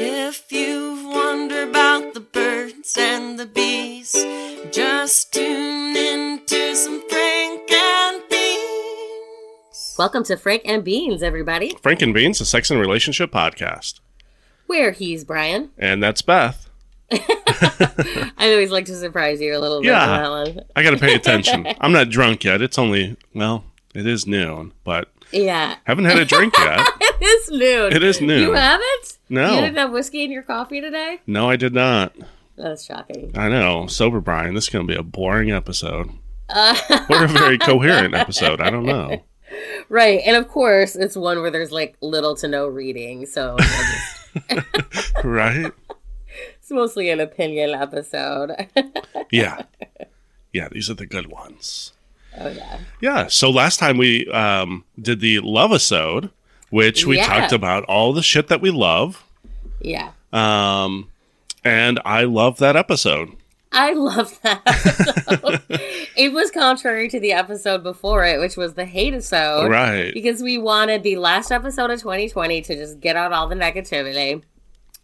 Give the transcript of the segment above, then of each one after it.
If you've wondered about the birds and the bees, just tune in to some Frank and Beans. Welcome to Frank and Beans, everybody. Frank and Beans, a sex and relationship podcast. Where he's Brian. And that's Beth. I always like to surprise you a little bit Yeah. on. I got to pay attention. I'm not drunk yet. It's only, well, it is noon, but Yeah. haven't had a drink yet. It is noon. It is noon. You haven't? No. You didn't have whiskey in your coffee today? No, I did not. That's shocking. I know. Sober Brian, this is going to be a boring episode. Uh, Or a very coherent episode. I don't know. right. And of course, it's one where there's like little to no reading. So it's Right? It's mostly an opinion episode. Yeah. Yeah, these are the good ones. oh, yeah. Yeah. So last time we um, did the love episode, which we Yeah. talked about all the shit that we love. Yeah. Um, and I love that episode. I love that episode. it was contrary to the episode before it, which was the hate episode. Right. Because we wanted the last episode of 2020 to just get out all the negativity.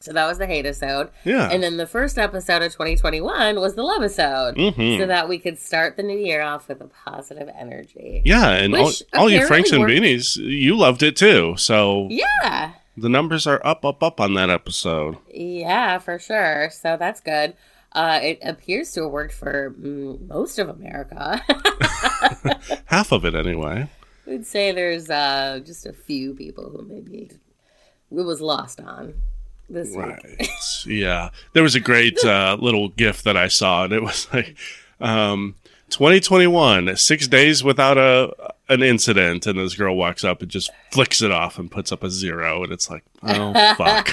So that was the hate episode. Yeah. And then the first episode of 2021 was the love episode. Mhm. So that we could start the new year off with a positive energy. Yeah, and all, all you Franks and apparently Beanies, you loved it too. So Yeah. the numbers are up, up, up on that episode. Yeah, for sure. So that's good. Uh, it appears to have worked for most of America. Half of it, anyway. We'd say there's uh, just a few people who maybe it was lost on this week. Right. yeah. There was a great uh, little gif that I saw, and it was like um, 2021, six days without a an incident, and this girl walks up and just flicks it off and puts up a zero, and it's like, oh fuck.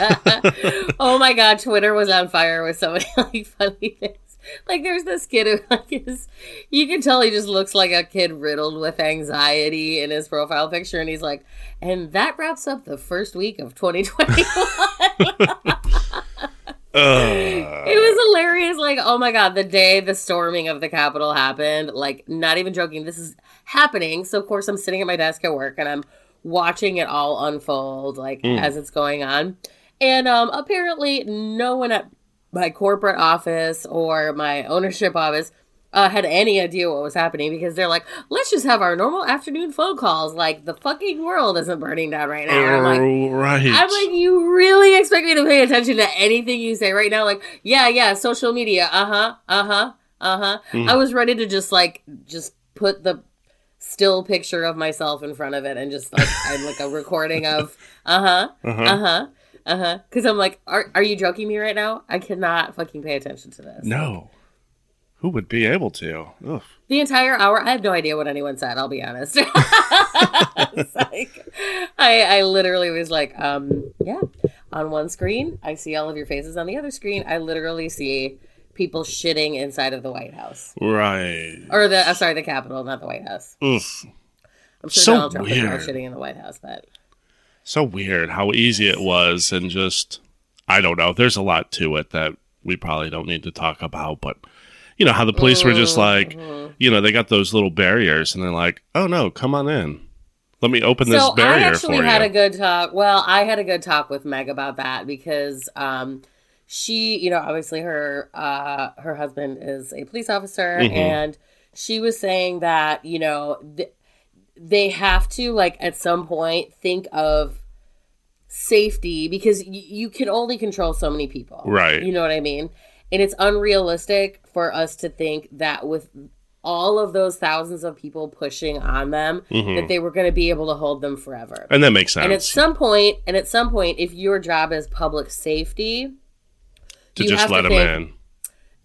oh my god, Twitter was on fire with so many like funny things. Like there's this kid who like is you can tell he just looks like a kid riddled with anxiety in his profile picture and he's like, and that wraps up the first week of 2021. Ugh. It was hilarious. Like, oh my god, the day the storming of the Capitol happened, like, not even joking, this is happening. So, of course, I'm sitting at my desk at work and I'm watching it all unfold, like, as it's going on. And um, apparently, no one at my corporate office or my ownership office uh, had any idea what was happening because they're like, let's just have our normal afternoon phone calls. Like, the fucking world isn't burning down right now. And I'm like, Oh, right. I'm like, you really expect me to pay attention to anything you say right now? Like, yeah, yeah, social media. Uh huh. Uh huh. Uh huh. Hmm. I was ready to just like just put the still picture of myself in front of it and just like I'm like a recording of uh huh. Uh-huh. Uh huh. Uh huh. Because I'm like, are are you joking me right now? I cannot fucking pay attention to this. no. Who would be able to? Ugh. The entire hour, I have no idea what anyone said. I'll be honest. It's like, I, I literally was like, um, yeah. On one screen, I see all of your faces. On the other screen, I literally see people shitting inside of the White House Right. or the. I'm sorry, the Capitol, not the White House. Ugh. I'm sure So Donald Trump is now shitting in the White House, but so weird how easy it was and just i don't know there's a lot to it that we probably don't need to talk about but you know how the police were just like Mm-hmm. you know they got those little barriers and they're like oh no come on in let me open this so I barrier actually for had you a good talk. Well, I had a good talk with Meg about that because um, she, you know, obviously her uh, her husband is a police officer, Mhm. and she was saying that you know th- they have to like at some point think of safety because y- you can only control so many people, Right. You know what I mean? And it's unrealistic for us to think that with all of those thousands of people pushing on them Mhm. that they were going to be able to hold them forever. and that makes sense. And at some point, and at some point, if your job is public safety, to just have to let them think- in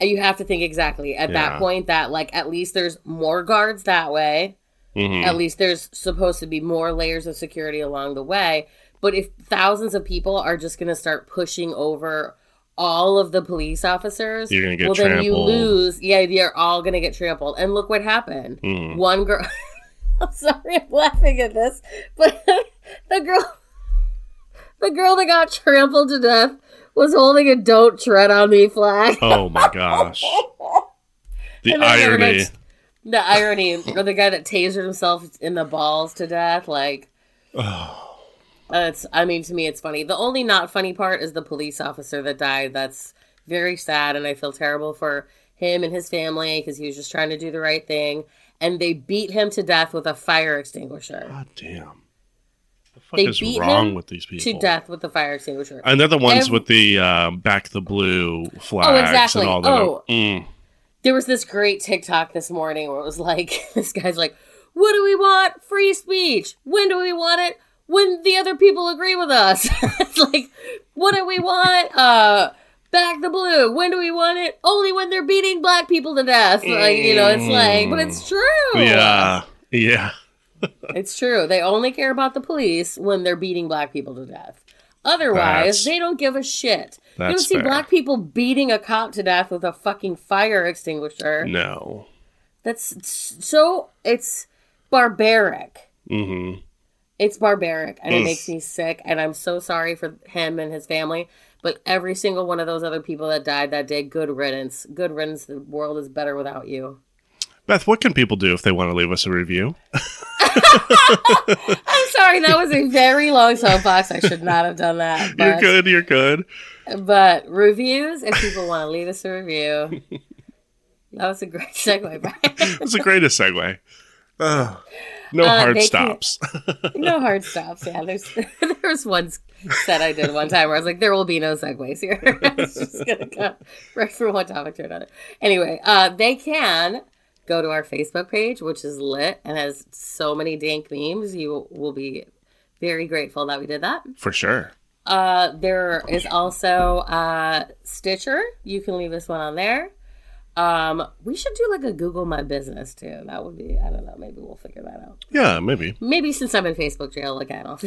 And you have to think exactly at Yeah. that point that like at least there's more guards that way. Mhm. At least there's supposed to be more layers of security along the way. But if thousands of people are just going to start pushing over all of the police officers, You're gonna get well, then you lose. Yeah, you're all going to get trampled. And look what happened. Mhm. One girl. I'm sorry, I'm laughing at this, but the girl, the girl that got trampled to death was holding a "Don't tread on me" flag. oh my gosh the And then the other irony guy- The irony, or the guy that tasered himself in the balls to death, like Uh, it's. I mean, to me, it's funny. The only not funny part is the police officer that died. That's very sad, and I feel terrible for him and his family because he was just trying to do the right thing. And they beat him to death with a fire extinguisher. God damn. The fuck They is beat wrong him with these people? To death with the fire extinguisher. And they're the ones Ev- with the uh, back the blue flags exactly. and all that. Oh. Mm. There was this great TikTok this morning where it was like, this guy's like, what do we want? Free speech. When do we want it? When the other people agree with us. it's like, what do we want? Uh, back the blue. When do we want it? Only when they're beating black people to death. Like, you know, it's like, but it's true. Yeah. Yeah. It's true. They only care about the police when they're beating black people to death. Otherwise, That's- they don't give a shit. you don't see fair. black people beating a cop to death with a fucking fire extinguisher. No. That's so. It's barbaric. hmm It's barbaric, and it makes me sick. And I'm so sorry for him and his family. But every single one of those other people that died that day, good riddance. Good riddance. The world is better without you. Beth, what can people do if they want to leave us a review? I'm sorry, that was a very long soapbox. I should not have done that. You're good. You're good. but reviews, if people want to leave us a review, that was a great segue, Brian. That's the greatest segue. No Uh, hard they can- stops. no hard stops. Yeah, there's there's one set I did one time where I was like, there will be no segues here. it's just gonna go right from one topic to another. Anyway, uh, they can go to our Facebook page, which is lit and has so many dank memes. You will be very grateful that we did that. For sure. Uh, there is also uh, Stitcher. You can leave us one on there. Um, we should do like a Google My Business too. That would be, I don't know, maybe we'll figure that out. Yeah, maybe. Maybe since I'm in Facebook jail again, I'll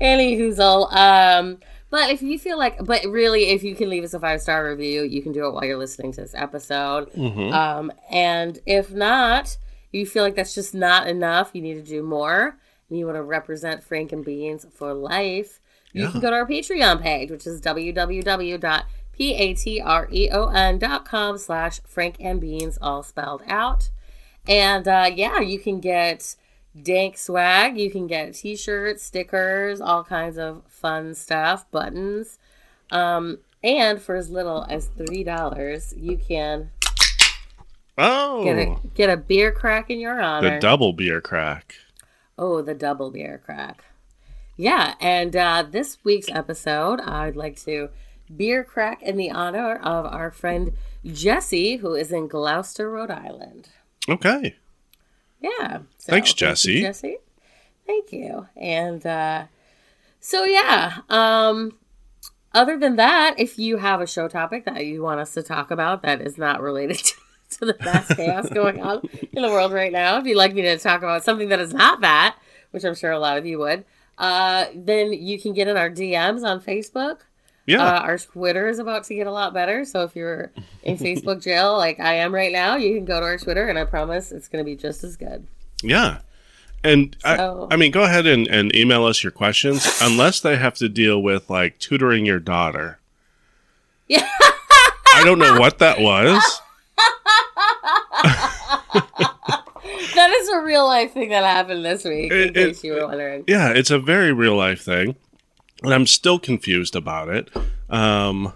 Any whoozle. Um, but if you feel like, but really, if you can leave us a five star review, you can do it while you're listening to this episode. hmm Um, and if not, you feel like that's just not enough, you need to do more, and you want to represent Frank and Beans for life, you Yeah. can go to our Patreon page, which is www.patreon.com slash Frank and Beans, all spelled out. And uh, yeah, you can get dank swag, you can get t-shirts, stickers, all kinds of fun stuff, buttons. Um, and for as little as $3, you can Oh, Get a get a beer crack in your honor. the double beer crack. oh, the double beer crack. Yeah, and uh, this week's episode, I'd like to beer crack in the honor of our friend Jesse, who is in Glocester, Rhode Island. Okay. Yeah. So, Thanks, thank Jesse. Jesse. Thank you. And uh, so yeah. Um, other than that, if you have a show topic that you want us to talk about that is not related to, to the mass chaos going on in the world right now, if you'd like me to talk about something that is not that, which I'm sure a lot of you would, uh, then you can get in our DMs on Facebook. Yeah. Uh, our Twitter is about to get a lot better. So if you're in Facebook jail, like I am right now, you can go to our Twitter, and I promise it's going to be just as good. yeah. And So- I, I mean, go ahead and, and email us your questions, unless they have to deal with like tutoring your daughter. Yeah. I don't know what that was. That is a real life thing that happened this week, in It- case it- you were wondering. Yeah, it's a very real life thing, and I'm still confused about it. Um,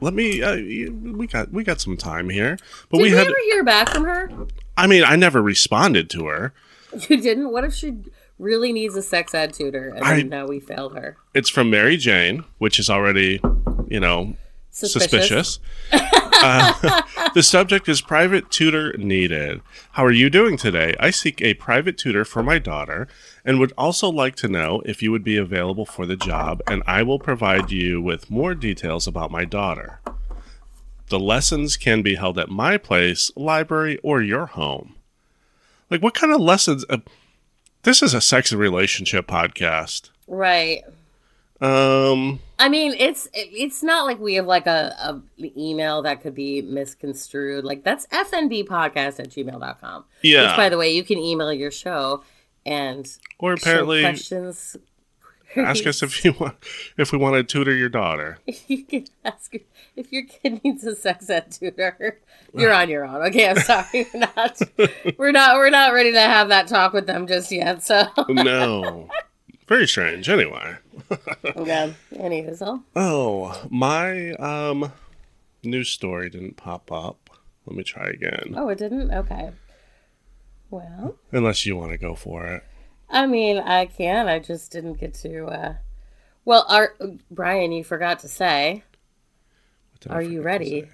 let me. Uh, we got we got some time here, but Did we we, had. ever hear back from her? I mean, I never responded to her. You didn't? What if she really needs a sex ed tutor and I- then now we failed her? It's from Mary Jane, which is already, you know, Suspicious. suspicious. uh, the subject is private tutor needed. How are you doing today? I seek a private tutor for my daughter and would also like to know if you would be available for the job, and I will provide you with more details about my daughter. The lessons can be held at my place, library, or your home. Like, what kind of lessons? Uh, this is a sex and relationship podcast. Right. Um, I mean, it's it's not like we have like a, a email that could be misconstrued. Like that's fnbpodcast at gmail.com. yeah. Which, by the way, you can email your show and or apparently, questions Ask us if you want if we want to tutor your daughter. you can ask if your kid needs a sex ed tutor. You're on your own. Okay, I'm sorry. We're not. We're not. We're not ready to have that talk with them just yet. So. No. Very strange. Anyway. okay. Anywho, Oh, my um news story didn't pop up. Let me try again. Oh, it didn't. Okay. Well, Unless you want to go for it. I mean, I can. I just didn't get to. uh Well, are Brian? You forgot to say. What did I Are you ready?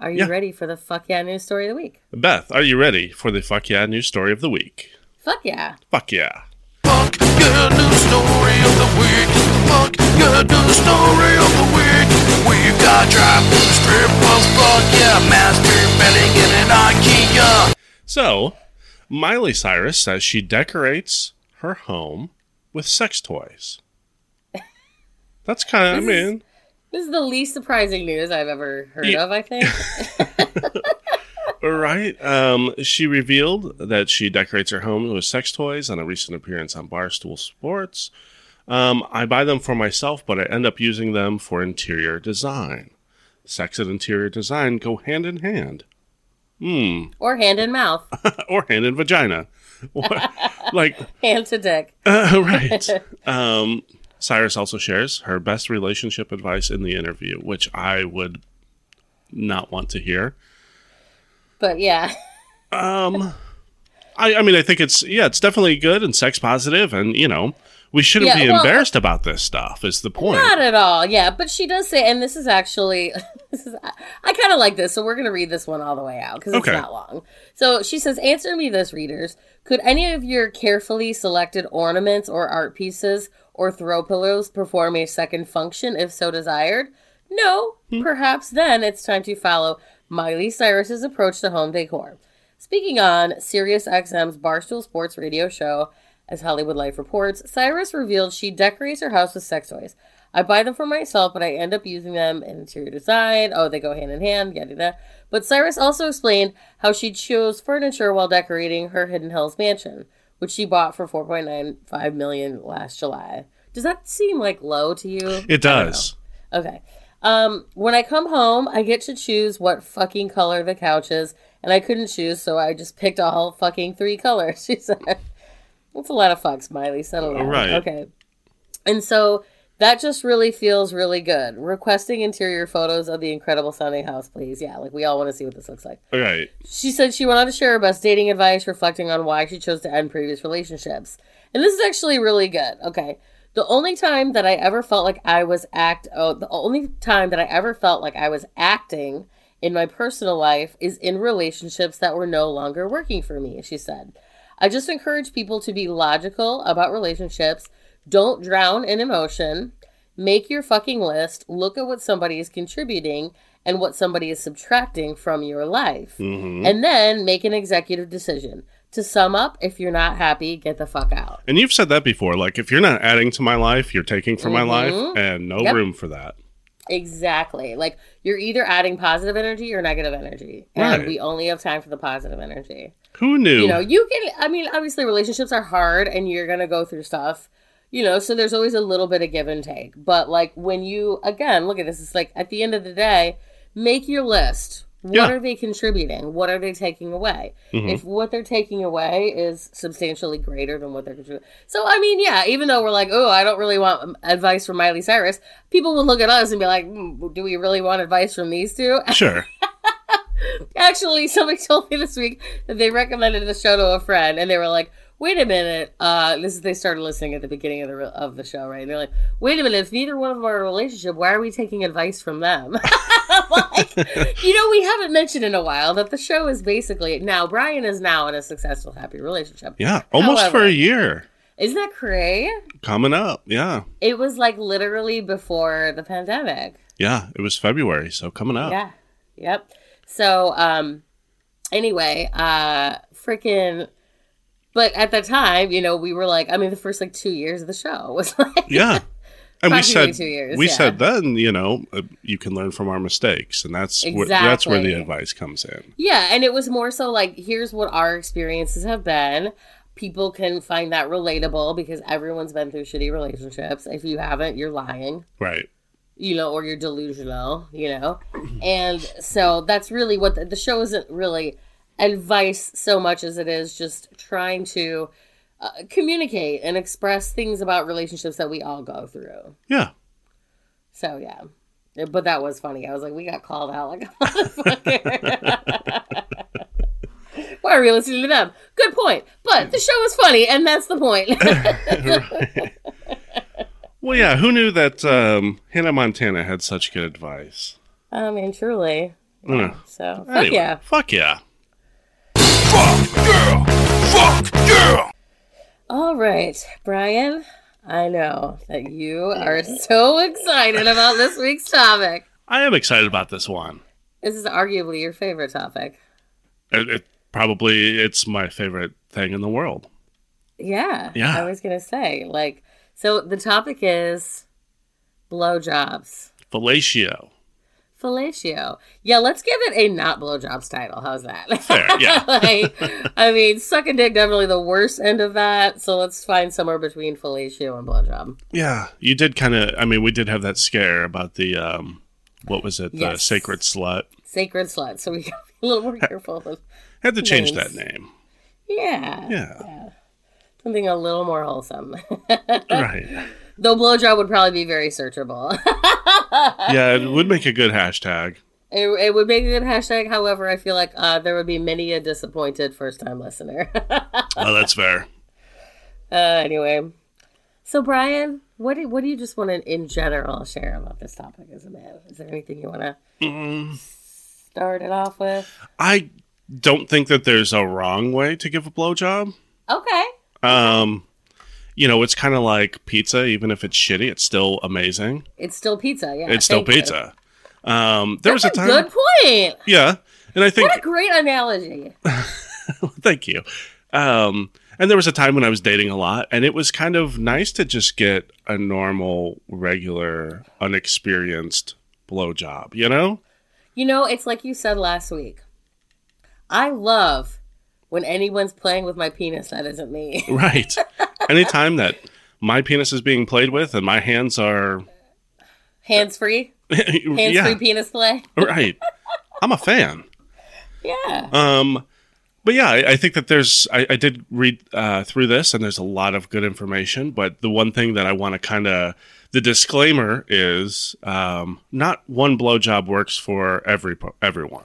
Are you Yeah. ready for the fuck yeah news story of the week? Beth, are you ready for the fuck yeah news story of the week? Fuck yeah. Fuck yeah. Fuck yeah, news story of the week. Fuck yeah, news story of the week. We got drive-through strippers. Fuck yeah, masturbating in an IKEA. So, Miley Cyrus says she decorates her home with sex toys. That's kind of, I This is- mean, This is the least surprising news I've ever heard Yeah. of. I think. right. Um, she revealed that she decorates her home with sex toys on a recent appearance on Barstool Sports. Um, I buy them for myself, but I end up using them for interior design. Sex and interior design go hand in hand. Hmm. or hand in mouth, or hand in vagina. Or- like, hand to dick. Uh, right. Um, Cyrus also shares her best relationship advice in the interview, which I would not want to hear. But yeah, Um, I, I mean, I think it's yeah, it's definitely good and sex positive, and you know, we shouldn't Yeah, be well, embarrassed about this stuff. Is the point? not at all. Yeah, but she does say, and this is actually, this is I, I kind of like this, so we're gonna read this one all the way out because it's Okay. not long. So she says, "Answer me this, readers: Could any of your carefully selected ornaments or art pieces or throw pillows perform a second function if so desired? No. Hmm. Perhaps then it's time to follow Miley Cyrus's approach to home decor." Speaking on Sirius XM's Barstool Sports radio show, as Hollywood Life reports, Cyrus revealed she decorates her house with sex toys. I buy them for myself, but I end up using them in interior design. Oh, they go hand in hand, yada yada. But Cyrus also explained how she chose furniture while decorating her Hidden Hills mansion, which she bought for 4.95 million last July. Does that seem like low to you? It I don't know. does. Okay. Um, when I come home, I get to choose what fucking color the couch is, and I couldn't choose, so I just picked all fucking three colors. She said, "That's a lot of fucks, Miley. Settle down." Right. Okay. And so that just really feels really good. Requesting interior photos of the incredible sounding house, please. Yeah, like we all want to see what this looks like. All right. She said she went on to share her best dating advice, reflecting on why she chose to end previous relationships. And this is actually really good. Okay. The only time that I ever felt like I was act oh, the only time that I ever felt like I was acting in my personal life is in relationships that were no longer working for me, she said. I just encourage people to be logical about relationships. Don't drown in emotion. Make your fucking list. Look at what somebody is contributing and what somebody is subtracting from your life. And then make an executive decision. To sum up, if you're not happy, get the fuck out. And you've said that before. Like, if you're not adding to my life, you're taking from my life, and no Mm-hmm. Yep. room for that. Exactly. Like you're either adding positive energy or negative energy. And Right. we only have time for the positive energy. Who knew? you know you can i mean obviously relationships are hard and you're gonna go through stuff you know so there's always a little bit of give and take but like when you again look at this it's like at the end of the day make your list what Yeah. are they contributing what are they taking away if what they're taking away is substantially greater than what they're contributing so i mean yeah even though we're like oh i don't really want advice from miley cyrus people will look at us and be like "Hmm, do we really want advice from these two sure. Actually, somebody told me this week that they recommended the show to a friend, and they were like, "Wait a minute." Uh, this is they started listening at the beginning of the re- of the show, right? And they're like, "Wait a minute. If neither one of them are in a relationship, why are we taking advice from them?" Like, you know, we haven't mentioned in a while that the show is basically now Brian is now in a successful, happy relationship. Yeah. Almost for a year. Isn't that crazy? Coming up. Yeah. It was like literally before the pandemic. Yeah. It was February, so coming up. Yeah. Yep. So, um, anyway, uh, freaking, but at the time, you know, we were like, I mean, the first like two years of the show was like, Yeah. And we said two years, we yeah. said then, you know, uh, you can learn from our mistakes, and that's where, that's where the advice comes in. yeah. And it was more so like, here's what our experiences have been. people can find that relatable because everyone's been through shitty relationships. If you haven't, you're lying Right. You know, or you're delusional, you know. And so that's really what the, the show isn't really advice so much as it is just trying to uh, communicate and express things about relationships that we all go through. Yeah. So yeah. But that was funny. I was like, we got called out like a motherfucker. Why are we listening to them? Good point. But the show is funny, and that's the point. Well, yeah. Who knew that um, Hannah Montana had such good advice? I mean, truly. Mm. So, fuck Anyway, yeah. Fuck yeah. Fuck yeah! Fuck yeah! All right, Brian. I know that you are so excited about this week's topic. I am excited about this one. This is arguably your favorite topic. It, it probably it's my favorite thing in the world. Yeah. Yeah. I was going to say, like, so the topic is blowjobs. Fellatio. Fellatio. Yeah, let's give it a not blowjobs title. How's that? Fair, yeah. like, I mean, sucking dick definitely the worst end of that. So let's find somewhere between fellatio and blowjob. Yeah, you did kind of. I mean, we did have that scare about the um, what was it? The Yes. sacred slut. Sacred slut. So we got to be a little more careful. Had to change Names. that name. yeah. Yeah, Something a little more wholesome. right. Though blowjob would probably be very searchable. Yeah, it would make a good hashtag. it, it would make a good hashtag. However, I feel like uh, there would be many a disappointed first time listener. Oh, that's fair. uh, anyway, so Brian, what do, what do you just want to in general share about this topic as a man? Is there anything you want to Mm, start it off with? I don't think that there's a wrong way to give a blowjob. Okay. Um, you know, it's kind of like pizza. Even if it's shitty, it's still amazing. It's still pizza. Yeah. It's still you. pizza. Um, there That's was a time. good point. Yeah, and I think What a great analogy. Thank you. Um, and there was a time when I was dating a lot, and it was kind of nice to just get a normal, regular, unexperienced blowjob. You know? You know, it's like you said last week. I love when anyone's playing with my penis that isn't me. Right. Anytime that my penis is being played with and my hands are, Hands free. Hands yeah, free penis play. right. I'm a fan. Yeah. Um, but yeah, I, I think that there's. I, I did read uh, through this, and there's a lot of good information. But the one thing that I want to kind of the disclaimer is um, not one blowjob works for every everyone.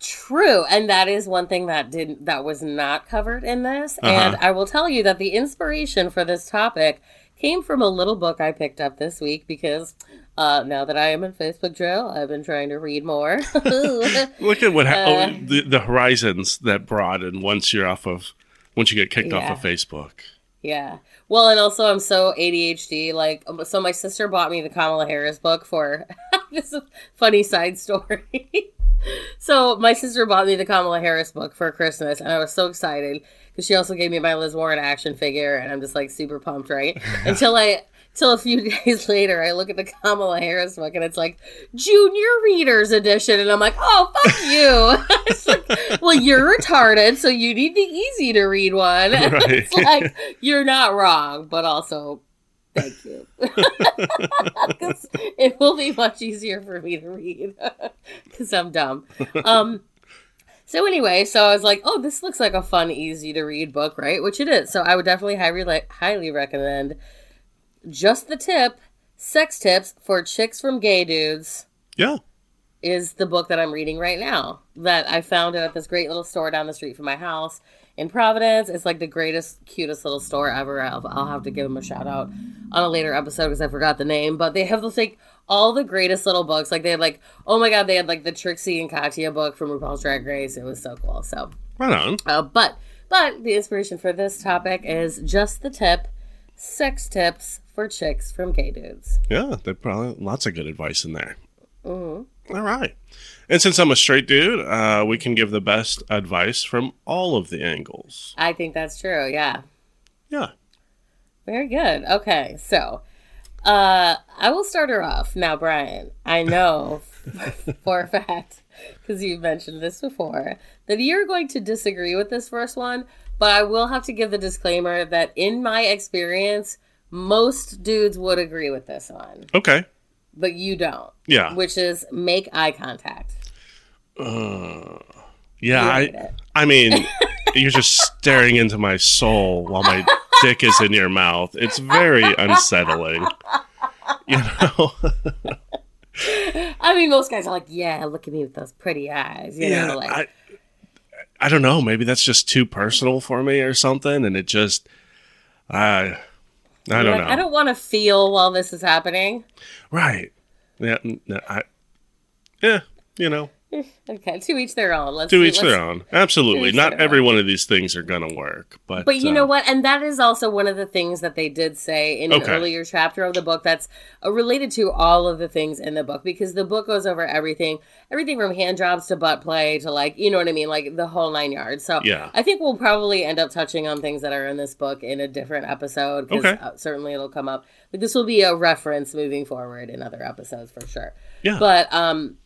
True, and that is one thing that didn't that was not covered in this. Uh-huh. And I will tell you that the inspiration for this topic came from a little book I picked up this week because uh, now that I am in Facebook jail, I've been trying to read more. Look at what ha- Uh, oh, the the horizons that broaden once you're off of once you get kicked off of Facebook. Yeah. Well, and also I'm so ADHD. Like, um, so my sister bought me the Kamala Harris book for this funny side story. So my sister bought me the Kamala Harris book for Christmas, and I was so excited because she also gave me my Liz Warren action figure, and I'm just like super pumped, right? Until I. Till a few days later, I look at the Kamala Harris book and it's like Junior Readers Edition, and I'm like, "Oh, fuck you!" it's like, well, you're retarded, so you need the easy to read one. Right. it's like you're not wrong, but also thank you. it will be much easier for me to read because I'm dumb. Um, so anyway, so I was like, oh, this looks like a fun, easy to read book, right? Which it is. So I would definitely highly, highly recommend just the tip, sex tips for chicks from gay dudes Yeah. is the book that I'm reading right now. That I found it at this great little store down the street from my house in Providence. It's like the greatest, cutest little store ever. I'll, I'll have to give them a shout out on a later episode because I forgot the name. But they have those like all the greatest little books. Like they had like oh my god, they had like the Trixie and Katya book from RuPaul's Drag Race. It was so cool. So Right on. uh, but but the inspiration for this topic is just the tip, sex tips for chicks from gay dudes. Yeah, they probably lots of good advice in there. hmm All right. And since I'm a straight dude, uh, we can give the best advice from all of the angles. I think that's true. Yeah. Yeah. Very good. Okay, so uh I will start her off. Now, Brian, I know for a fact, because you've mentioned this before, that you're going to disagree with this first one, But I will have to give the disclaimer that in my experience, most dudes would agree with this one, Okay. But you don't. Yeah. Which is make eye contact. Uh, yeah, I. I mean, you're just staring into my soul while my dick is in your mouth. It's very unsettling. You know? I mean, most guys are like, yeah, look at me with those pretty eyes. You yeah. know, like, I I don't know, maybe that's just too personal for me or something and it just I I you're don't like, know. I don't want to feel while this is happening. right. Yeah, n- n- I Yeah, you know. Okay, to each their own. Let's To see- each their own. Absolutely. Not every own. one of these things are going to work, but But you uh, know what? And that is also one of the things that they did say in an earlier chapter of the book that's uh, related to all of the things in the book because the book goes over everything, everything from hand jobs to butt play to like, you know what I mean? Like the whole nine yards. So Yeah. I think we'll probably end up touching on things that are in this book in a different episode because Okay. uh, certainly it'll come up. Like this will be a reference moving forward in other episodes for sure. Yeah. But um,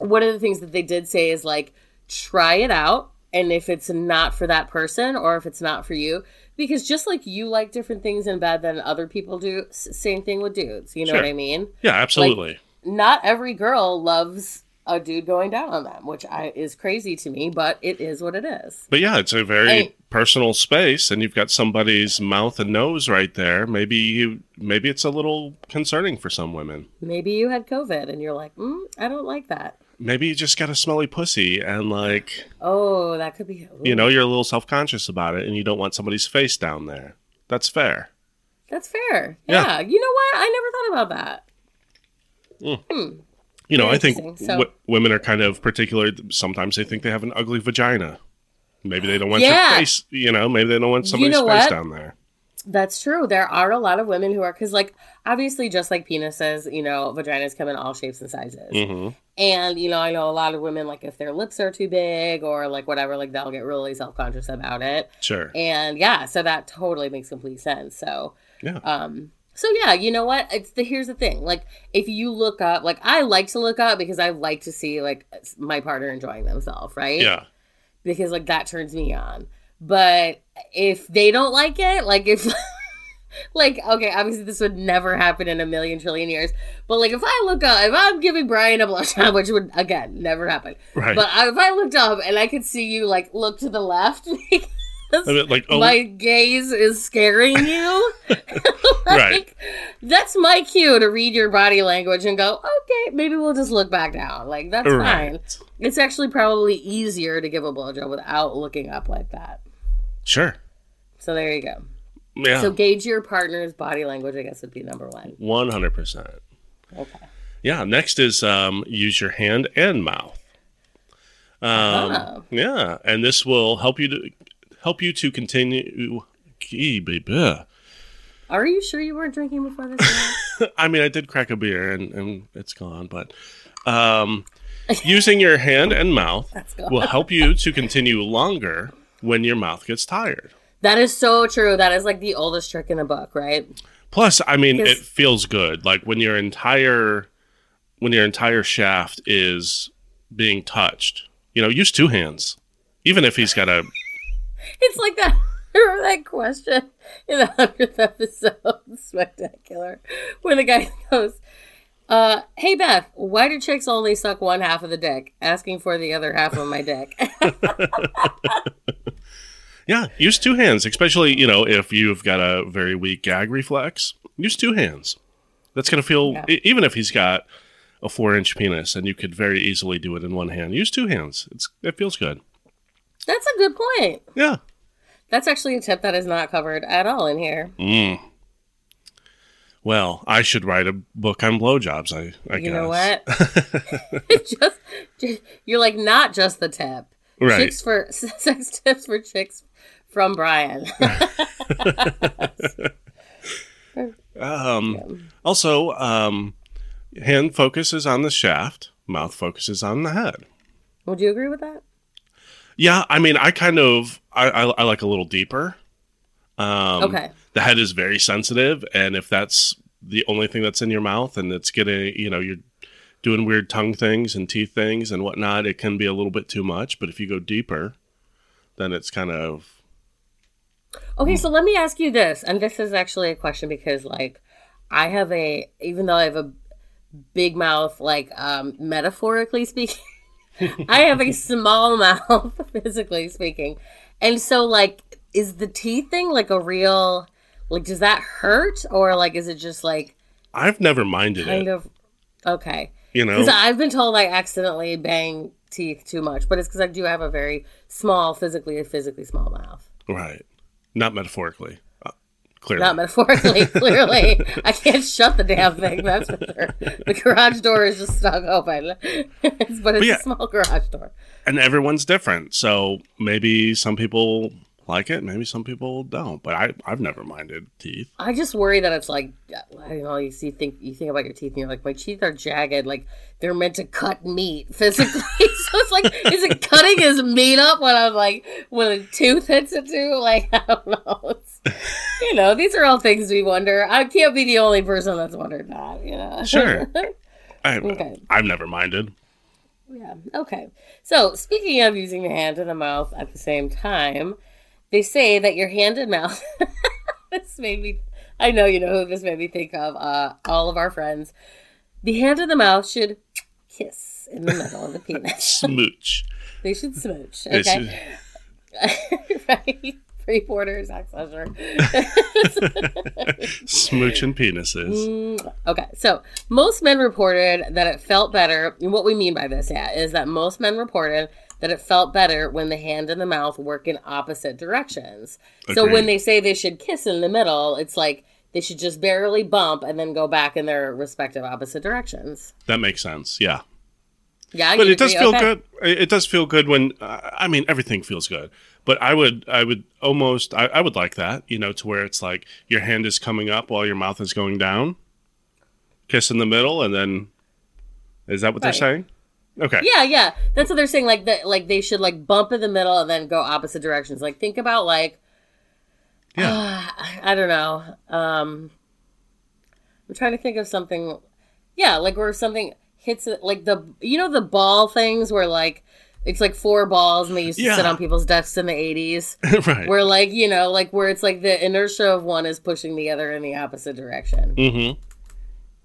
one of the things that they did say is like try it out and if it's not for that person or if it's not for you because just like you like different things in bed than other people do s- same thing with dudes you know Sure. what i mean Yeah, absolutely. not every girl loves a dude going down on them which I, is crazy to me but it is what it is But yeah, it's a very Hey. personal space, and you've got somebody's mouth and nose right there. Maybe you, maybe it's a little concerning for some women. maybe you had covid and you're like mm, i don't like that Maybe you just got a smelly pussy, and like oh that could be you know, you're a little self conscious about it, and you don't want somebody's face down there. That's fair. that's fair Yeah. yeah. you know what i never thought about that hmm. Hmm. You know, Very I think. So- w- women are kind of particular. Sometimes they think they have an ugly vagina. Maybe they don't want Yeah. your face. You know, maybe they don't want somebody's know face what? down there. That's true. There are a lot of women who are because, like, obviously, just like penises, you know, vaginas come in all shapes and sizes. hmm And you know, I know a lot of women like if their lips are too big or like whatever, like they'll get really self conscious about it. Sure. And yeah, so that totally makes complete sense. So, Yeah. um, so yeah, you know what? It's the here's the thing. Like, if you look up, like I like to look up because I like to see like my partner enjoying themselves, right? Yeah. because like that turns me on. But if they don't like it, like if like okay, obviously this would never happen in a million trillion years. But like if I look up, if I'm giving Brian a blowjob, which would again never happen. Right. But if I looked up and I could see you like look to the left. because I mean, like, oh, my gaze is scaring you. Right. That's my cue to read your body language and go, okay, maybe we'll just look back down. Like, that's fine. It's actually probably easier to give a blowjob without looking up like that. Sure. So there you go. Yeah. So gauge your partner's body language, I guess, would be number one. One hundred percent. Okay. Yeah. Next is um, use your hand and mouth. Um, Oh. Yeah, and this will help you to help you to continue. Gee, baby. Are you sure you weren't drinking before this? I mean, I did crack a beer and, and it's gone, but um, using your hand and mouth will help you to continue longer when your mouth gets tired. that is so true. That is like the oldest trick in the book, right? Plus, I mean, it feels good. Like when your entire when your entire shaft is being touched. You know, use two hands, even if he's got a. It's like that. Remember that question in the hundredth episode, Spectacular, when the guy goes, uh, "Hey Beth, why do chicks only suck one half of the dick?" Asking for the other half of my dick. Yeah, use two hands, especially you know if you've got a very weak gag reflex. Use two hands. That's gonna feel Yeah. even if he's got a four inch penis, and you could very easily do it in one hand. Use two hands. It's it feels good. That's a good point. Yeah. That's actually a tip that is not covered at all in here. Mm. Well, I should write a book on blowjobs. I, I You guess. know what? just, just you're like not just the tip. Right. Chicks for sex tips for chicks from Brian. Um, also, um, hand focuses on the shaft, mouth focuses on the head. Would you agree with that? Yeah, I mean, I kind of I, I, I like a little deeper. Um, Okay. The head is very sensitive, and if that's the only thing that's in your mouth, and it's getting you know you're doing weird tongue things and teeth things and whatnot, it can be a little bit too much. But if you go deeper, then it's kind of Okay, so let me ask you this, and this is actually a question because, like, I have a, even though I have a big mouth, like, um, metaphorically speaking, I have a small mouth, physically speaking. And so, like, is the teeth thing like a real, like, does that hurt? Or, like, is it just like I've never minded it. kind it. of, okay. You know, Because I've been told I accidentally bang teeth too much, but it's because I do have a very small, physically, physically small mouth. right? Not metaphorically. Uh, clearly, Not metaphorically, clearly. I can't shut the damn thing, that's for sure. The garage door is just stuck open. but it's yeah. a small garage door. and everyone's different. So maybe some people like it, maybe some people don't. But I, I've never minded teeth. I just worry that it's like you know. You see, think you think about your teeth, and you're like, my teeth are jagged, like they're meant to cut meat physically. so it's like, is it cutting his meat up when I'm like when a tooth hits it too? Like I don't know. It's, you know, these are all things we wonder. I can't be the only person that's wondered that. You know, Sure. I, Okay. I've never minded. Yeah. Okay. So speaking of using the hand and the mouth at the same time, they say that your hand and mouth. this made me. I know you know who this made me think of. Uh, all of our friends. The hand and the mouth should kiss in the middle of the penis. Smooch. they should smooch. Okay. right. Free quarters Slusher. Smooching penises. Mm, okay, so most men reported that it felt better. And what we mean by this, yeah, is that most men reported that it felt better when the hand and the mouth work in opposite directions. So when they say they should kiss in the middle, it's like they should just barely bump and then go back in their respective opposite directions. That makes sense. Yeah. Yeah, but it does feel Okay. good. It does feel good when uh, I mean everything feels good. But I would I would almost I, I would like that you know to where it's like your hand is coming up while your mouth is going down, kiss in the middle, and then is that what they're saying? Okay. Yeah, yeah, that's what they're saying. Like that, like they should like bump in the middle and then go opposite directions. Like think about like Yeah. I don't know. Um, I'm trying to think of something. Yeah, like where something hits it, like the you know the ball things where like it's like four balls and they used to sit on people's desks in the 80s. right. Where like you know like where it's like the inertia of one is pushing the other in the opposite direction. mm-hmm.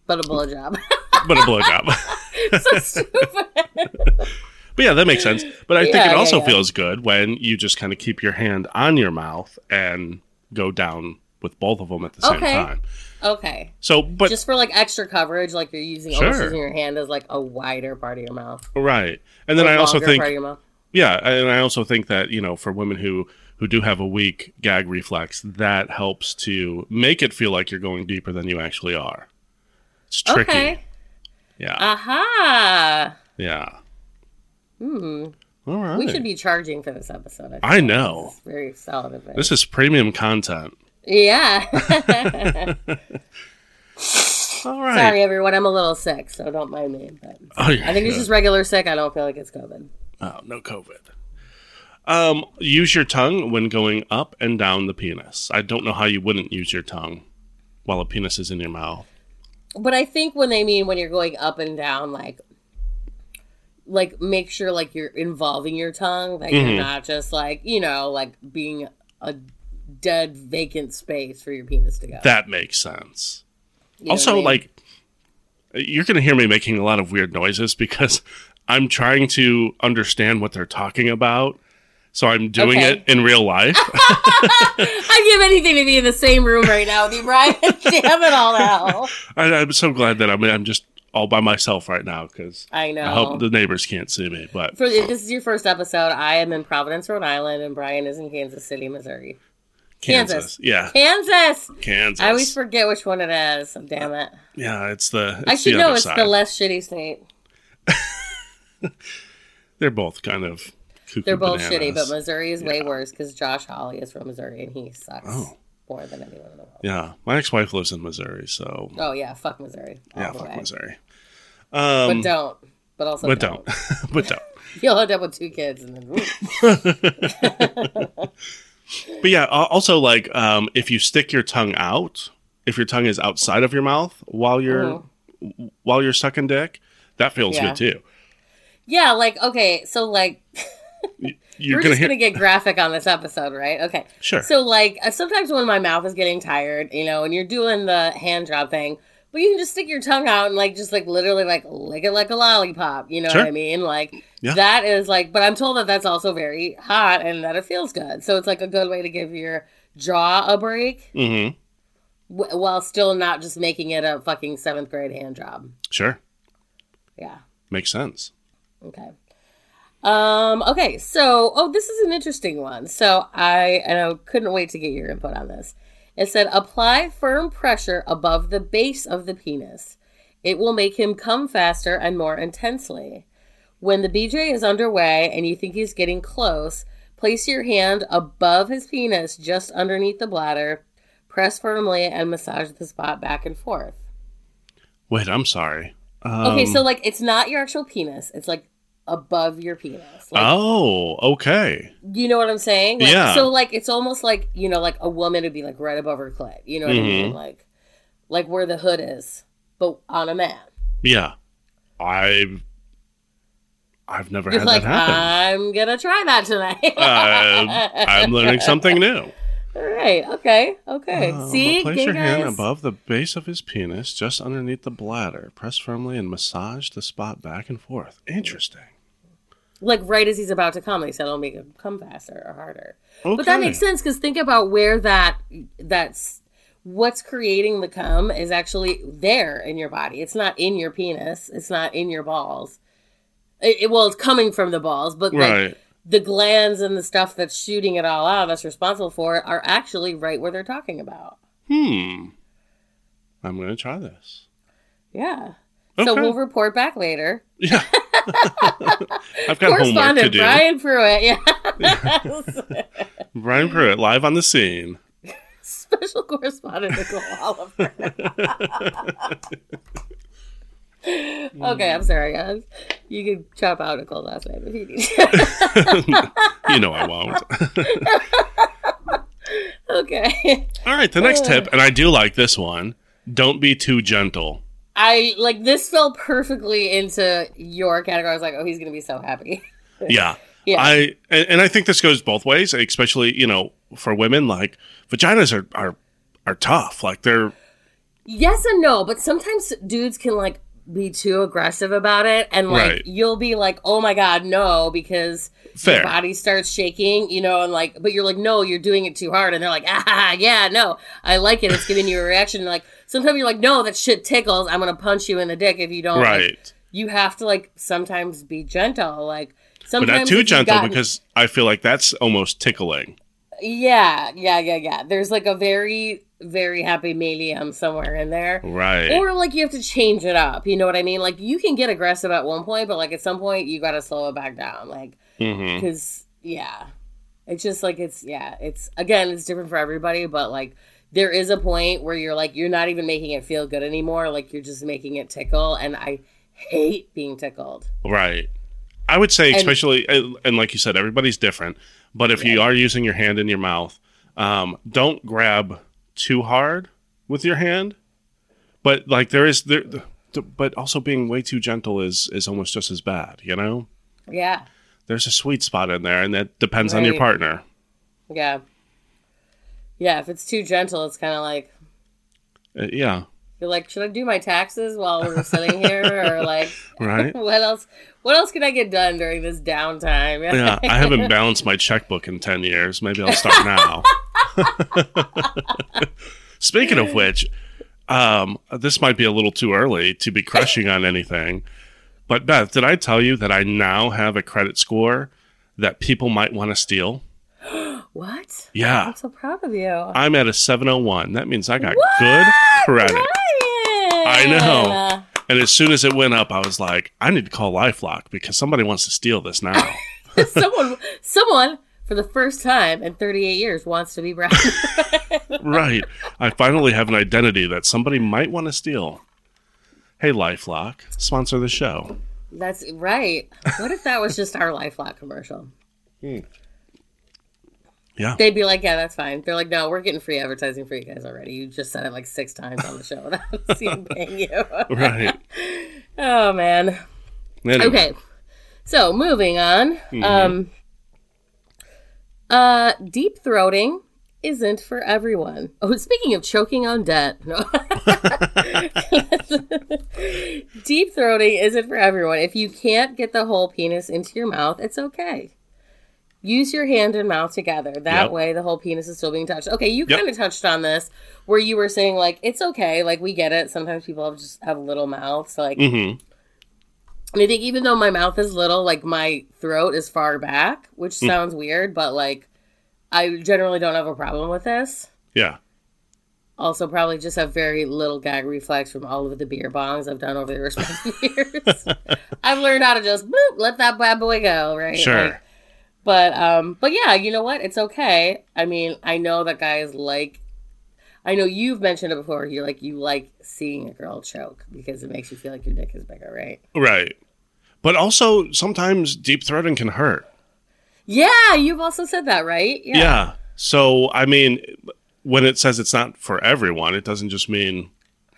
But a blowjob. But a blowjob. so stupid. But yeah, that makes sense. But I think it yeah, also yeah. feels good when you just kind of keep your hand on your mouth and go down with both of them at the same Okay. time. Okay. So, but Just for like extra coverage, like you're using almost Sure. using your hand as like a wider part of your mouth. right, and then I also think, part of your mouth. yeah, and I also think that you know, for women who who do have a weak gag reflex, that helps to make it feel like you're going deeper than you actually are. It's tricky. Okay. Yeah, Aha. yeah. Hmm. All right. We should be charging for this episode. think. I know. This is very solid advice. This is premium content. yeah. All right. Sorry, everyone. I'm a little sick, so don't mind me. But Oh. I think it's just regular sick. I don't feel like it's COVID. Oh, no COVID. Um, use your tongue when going up and down the penis. I don't know how you wouldn't use your tongue while a penis is in your mouth. But I think when they mean when you're going up and down, like, like make sure like you're involving your tongue, that Mhm. you're not just like you know like being a dead vacant space for your penis to go. That makes sense. You also, I mean? like, you're going to hear me making a lot of weird noises because I'm trying to understand what they're talking about. So I'm doing Okay. it in real life. I'd give anything to be in the same room right now with you, Brian. Damn it all now. I, I'm so glad that I'm, I'm just all by myself right now because I know. I hope the neighbors can't see me. But For, if this is your first episode, I am in Providence, Rhode Island, and Brian is in Kansas City, Missouri. Kansas, Kansas. yeah, Kansas. Kansas. I always forget which one it is. Damn it. yeah, it's the. It's I should the know it's side. the less shitty state. They're both kind of. They're both bananas. shitty, but Missouri is way worse because Josh Hawley is from Missouri and he sucks Oh. more than anyone in the world. Yeah, my ex-wife lives in Missouri, so Oh yeah, fuck Missouri. all yeah, fuck way. Missouri. But Um, don't. But also but don't. don't, but don't. You'll end up with two kids and then. But yeah, also like um, if you stick your tongue out, if your tongue is outside of your mouth while you're while you're sucking dick, that feels Mm-hmm. Yeah. good too. Yeah, like okay, so like You're We're gonna just hear. gonna get graphic on this episode, right? Okay. Sure. So like uh, sometimes when my mouth is getting tired, you know, and you're doing the hand job thing, but you can just stick your tongue out and like just like literally like lick it like a lollipop. You know Sure. what I mean? Like Yeah. that is like, but I'm told that that's also very hot and that it feels good. So it's like a good way to give your jaw a break Mm-hmm. w- while still not just making it a fucking seventh grade hand job. Sure. Yeah. Makes sense. Okay. Um, okay, so oh, this is an interesting one. So I and I couldn't wait to get your input on this. It said apply firm pressure above the base of the penis. It will make him come faster and more intensely. When the BJ is underway and you think he's getting close, place your hand above his penis just underneath the bladder, press firmly and massage the spot back and forth. Wait, I'm sorry. Um, Okay, so like it's not your actual penis, it's like above your penis. Like oh, okay. You know what I'm saying? Like, Yeah. So like it's almost like you know, like a woman would be like right above her clit. You know what I mean? Mm-hmm. Like, like where the hood is, but on a man. Yeah. I've I've never You're had like, that happen. I'm gonna try that tonight. Uh, I'm learning something new. All right. Okay. Okay. Uh, See, place your hand above the base of his penis, just underneath the bladder. Press firmly and massage the spot back and forth. Interesting. Like right as he's about to come, they said it'll make him come faster or harder. Okay. But that makes sense because think about where that that's what's creating the cum is actually there in your body. It's not in your penis. It's not in your balls. It, it- well, it's coming from the balls, but like Right. the glands and the stuff that's shooting it all out, that's responsible for it, are actually right where they're talking about. Hmm. I'm going to try this. Yeah. So we'll report back later. Yeah. I've got homework to Correspondent do. Brian Pruitt, yeah. Brian Pruitt, live on the scene. Special correspondent Nicole Oliver. okay, I'm sorry, guys. You can chop out Nicole's last name if you need. You know I won't. okay. All right, the next tip, uh. and I do like this one don't be too gentle. I like this fell perfectly into your category. I was like, oh, he's gonna be so happy. Yeah. Yeah. I and, and I think this goes both ways, especially, you know, for women like vaginas are are are tough. Like they're yes and no, but sometimes dudes can like be too aggressive about it and like Right. you'll be like, Oh my god, no, because Fair. your body starts shaking, you know, and like but you're like, No, you're doing it too hard and they're like, Ah yeah, no, I like it, it's giving you a reaction and like sometimes you're like, No, that shit tickles, I'm gonna punch you in the dick if you don't like, right. you have to like sometimes be gentle. Like But sometimes not too gentle gotten- because I feel like that's almost tickling. Yeah, yeah, yeah, yeah. There's like a very, very happy medium somewhere in there. Right. Or like you have to change it up. You know what I mean? Like you can get aggressive at one point, but like at some point you got to slow it back down. Like mm-hmm. because yeah, it's just like it's yeah, it's again it's different for everybody, but like there is a point where you're like you're not even making it feel good anymore. Like you're just making it tickle, and I hate being tickled. Right. I would say, especially, and, and like you said, everybody's different. But if you are using your hand in your mouth, um, don't grab too hard with your hand. But like there is there, the- but also being way too gentle is is almost just as bad. You know, Yeah, there's a sweet spot in there, and that depends on your partner. yeah, yeah. If it's too gentle, it's kind of like Uh, yeah. You're like, should I do my taxes while we're sitting here, or like, Right. what else? What else can I get done during this downtime? Yeah, I haven't balanced my checkbook in 10 years. Maybe I'll start now. Speaking of which, um, this might be a little too early to be crushing on anything. But Beth, did I tell you that I now have a credit score that people might want to steal? What? Yeah. I'm so proud of you. I'm at a 701. That means I got good credit. Ryan! I know. And as soon as it went up, I was like, I need to call Lifelock because somebody wants to steal this now. someone, someone for the first time in 38 years wants to be Brian. right. I finally have an identity that somebody might want to steal. Hey, Lifelock, sponsor the show. That's right. What if that was just our LifeLock commercial? Hmm. Yeah. They'd be like, "Yeah, that's fine." They're like, "No, we're getting free advertising for you guys already. You just said it like six times on the show without even paying you." Right. oh man. Anyway, Okay. So moving on. Mm-hmm. Um Uh, deep throating isn't for everyone. Oh, speaking of choking on debt, no. deep throating isn't for everyone. If you can't get the whole penis into your mouth, it's okay. Use your hand and mouth together. That Yep. way, the whole penis is still being touched. Okay, you Yep. kind of touched on this, where you were saying like it's okay, like we get it. Sometimes people have just have little mouths, like. Mm-hmm. And I think even though my mouth is little, like my throat is far back, which sounds weird, but like I generally don't have a problem with this. Yeah. Also, probably just have very little gag reflex from all of the beer bongs I've done over the respective years. I've learned how to just boop, let that bad boy go, right? Sure. Like, but um, but yeah, you know what? It's okay. I mean, I know that guys like. I know you've mentioned it before. You're like you like seeing a girl choke because it makes you feel like your dick is bigger, right? Right. But also sometimes deep throating can hurt. Yeah, you've also said that, right? Yeah. yeah. So I mean, when it says it's not for everyone, it doesn't just mean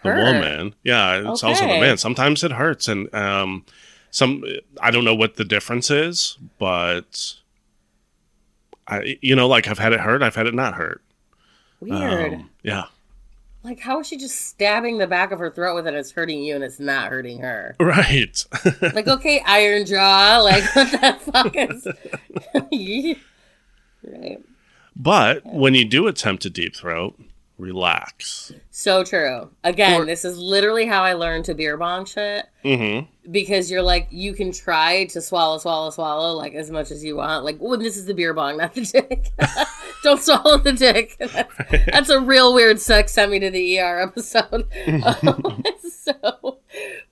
the Hurt. woman. Yeah, it's also the Okay. man. Sometimes it hurts, and um, some I don't know what the difference is, but I you know like I've had it hurt, I've had it not hurt. Weird. Um, yeah. like, how is she just stabbing the back of her throat with it? It's hurting you and it's not hurting her. Right. Like, okay, Iron Jaw. Like, what the fuck is. right. but when you do attempt a deep throat, relax. So true. Again, Or- this is literally how I learned to beer bong shit. Mm-hmm. Because you're like, you can try to swallow, swallow, swallow, like as much as you want. Like, well, this is the beer bong, not the dick. Don't swallow the dick. That's, that's a real weird sex sent me to the ER episode. Um, so,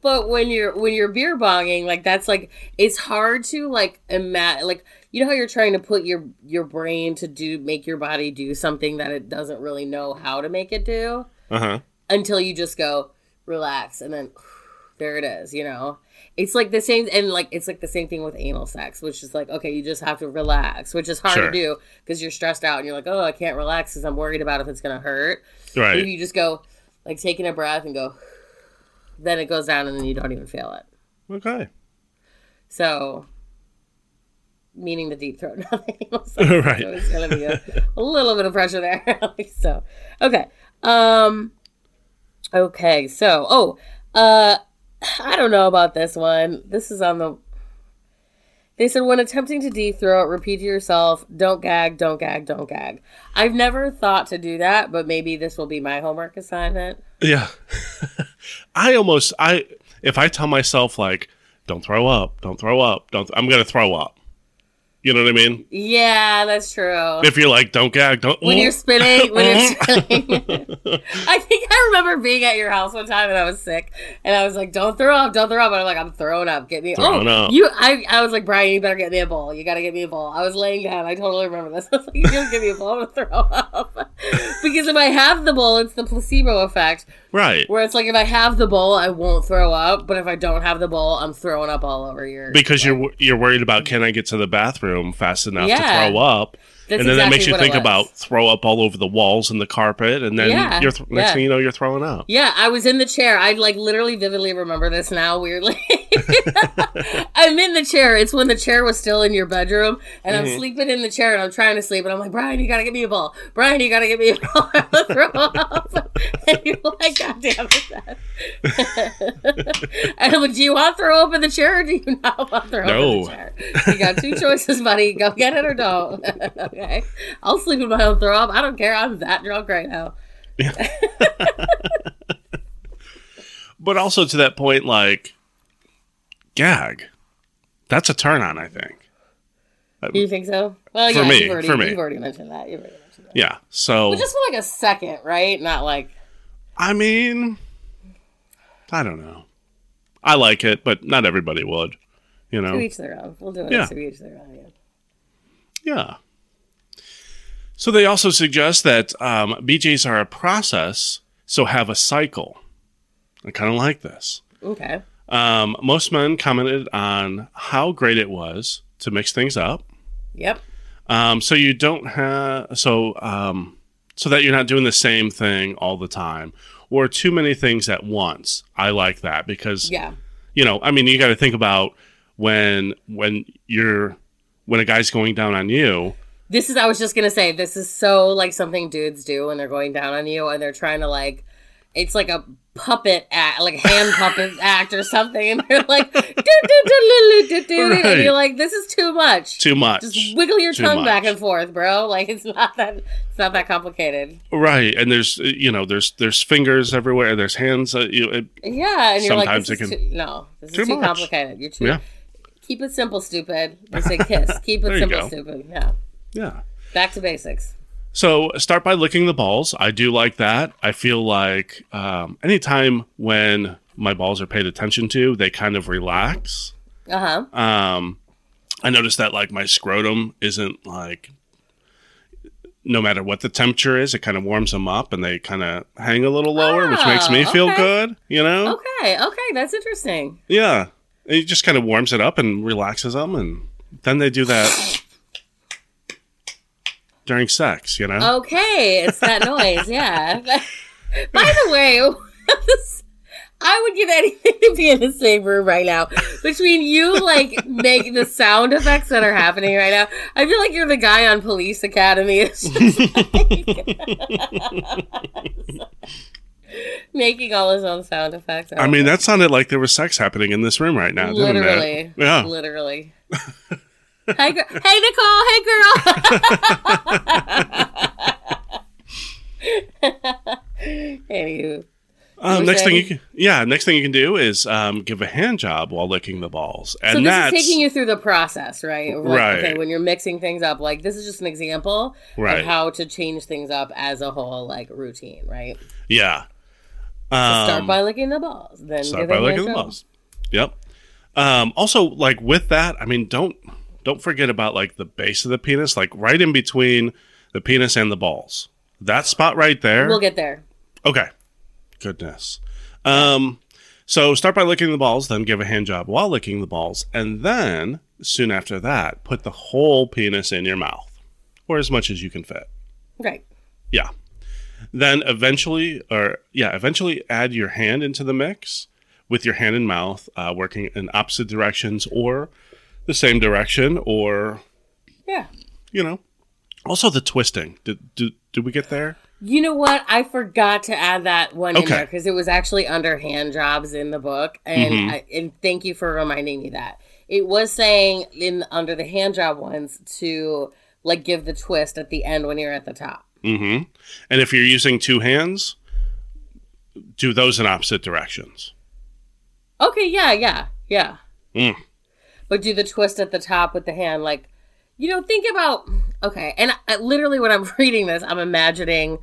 but when you're when you're beer bonging, like that's like it's hard to like imagine. Like you know how you're trying to put your your brain to do make your body do something that it doesn't really know how to make it do Uh huh. until you just go relax and then there it is you know it's like the same and like it's like the same thing with anal sex which is like okay you just have to relax which is hard Sure. to do because you're stressed out and you're like oh i can't relax because i'm worried about if it's gonna hurt but if you just go like taking a breath and go then it goes down and then you don't even feel it Okay. so meaning the deep throat not anal sex. Right. So it's gonna be a, a little bit of pressure there. so okay. Um okay, so oh uh I don't know about this one. This is on the they said when attempting to deep throat, repeat to yourself, don't gag, don't gag, don't gag. I've never thought to do that, but maybe this will be my homework assignment. Yeah. I almost I if I tell myself like don't throw up, don't throw up, don't I'm going to throw up. You know what I mean? Yeah, that's true. If you're like don't gag, don't when you're mm. spinning, when you're spinning. I think I remember being at your house one time and I was sick, and I was like, "Don't throw up, don't throw up." And I'm like, "I'm throwing up. Get me." Oh, throwing oh, up. you. I. I was like, Brian, you better get me a bowl. You got to get me a bowl. I was laying down. I totally remember this. I was like, "You don't give me a bowl, I'm gonna throw up." because if I have the bowl, it's the placebo effect, right. where it's like if I have the bowl, I won't throw up, but if I don't have the bowl, I'm throwing up all over your. Because you're you're worried about can I get to the bathroom fast enough Yeah. to throw up? That's and then that makes you think about throw up all over the walls and the carpet and then Yeah, you're th- next yeah. thing you know you're throwing up. Yeah, I was in the chair. I like literally vividly remember this now, weirdly. I'm in the chair. It's when the chair was still in your bedroom, and I'm mm-hmm. sleeping in the chair and I'm trying to sleep, and I'm like, Brian, you gotta get me a ball. Brian, you gotta get me a ball. Throw up. and you're like, God damn it. Dad." and I'm like, do you want to throw up in the chair or do you not want to throw up in No. the chair? You got two choices, buddy. Go get it or don't. okay. I'll sleep in my own throw up. I don't care. I'm that drunk right now. But also to that point like gag. That's a turn on, I think. You think so? Well, For yeah, me, you've already, for me. you've already mentioned that. You've already mentioned that. Yeah. So But just for like a second, right? Not like I mean I don't know. I like it, but not everybody would. You to know? each their own. We'll do it Yeah. to each their own. Yeah. Yeah. So they also suggest that um, BJs are a process, so have a cycle. I kind of like this. Okay. Um, most men commented on how great it was to mix things up. Yep. Um, so you don't have so um, so that you're not doing the same thing all the time or too many things at once. I like that because Yeah. you know, I mean, you got to think about when when you're when a guy's going down on you, This is I was just gonna say this is so like something dudes do when they're going down on you and they're trying to like it's like a puppet act, like hand puppet act or something, and they're like do do do do do do, Right. and you're like this is too much. Too much. Just wiggle your Too tongue much. back and forth, bro. Like it's not that it's not that complicated. Right, and there's you know there's there's fingers everywhere. There's hands. Uh, you, it, Yeah, and you're like this it can- too, no, this is Too too, complicated. You're too yeah, keep it simple, stupid. They say kiss. Keep it simple, stupid. Yeah, yeah. back to basics. So start by licking the balls. I do like that. I feel like um, anytime when my balls are paid attention to, they kind of relax. Uh huh. Um, I noticed that like my scrotum isn't like, no matter what the temperature is, it kind of warms them up and they kind of hang a little lower, which makes me Oh, feel good. You know? Okay, okay, that's interesting. Yeah. It just kind of warms it up and relaxes them, and then they do that during sex. You know? Okay, it's that noise. Yeah. By the way, I would give anything to be in the same room right now. Between you, like, make the sound effects that are happening right now, I feel like you're the guy on Police Academy. Like- making all his own sound effects. I mean, that sounded like there was sex happening in this room right now. didn't it? literally, Yeah. literally. Hey, gir- hey, Nicole. Hey, girl. Anywho, Um, next thing you can, yeah, next thing you can do is um, give a hand job while licking the balls, and so this that's is taking you through the process, right? Like, Right. Okay, when you're mixing things up, like this is just an example Right. of how to change things up as a whole, like routine, right? yeah. Um, Start by licking the balls, then start by licking the balls. Yep. Um, also, like with that, I mean, don't don't forget about like the base of the penis, like right in between the penis and the balls. That spot right there. We'll get there. Okay. Goodness. Um, so start by licking the balls, then give a hand job while licking the balls, and then soon after that, put the whole penis in your mouth, or as much as you can fit. Right. Yeah. Then eventually, or yeah, eventually add your hand into the mix with your hand and mouth, uh, working in opposite directions or the same direction, or Yeah. you know. Also, the twisting. Did did, did we get there? You know what? I forgot to add that one in there because it was actually under hand jobs in the book, and Mhm. I, and thank you for reminding me that it was saying in under the hand job ones to like give the twist at the end when you're at the top. Mm-hmm. And if you're using two hands, do those in opposite directions. Okay, yeah, yeah, yeah. Mm. But do the twist at the top with the hand, like you know, think about okay. And I, literally, when I'm reading this, I'm imagining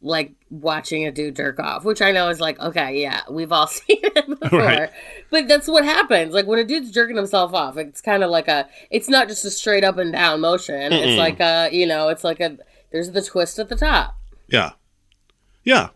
like watching a dude jerk off, which I know is like okay, yeah, we've all seen it before. Right. But that's what happens. Like when a dude's jerking himself off, it's kind of like a. It's not just a straight up and down motion. Mm-mm. It's like a, you know, it's like a. There's the twist at the top. Yeah. Yeah.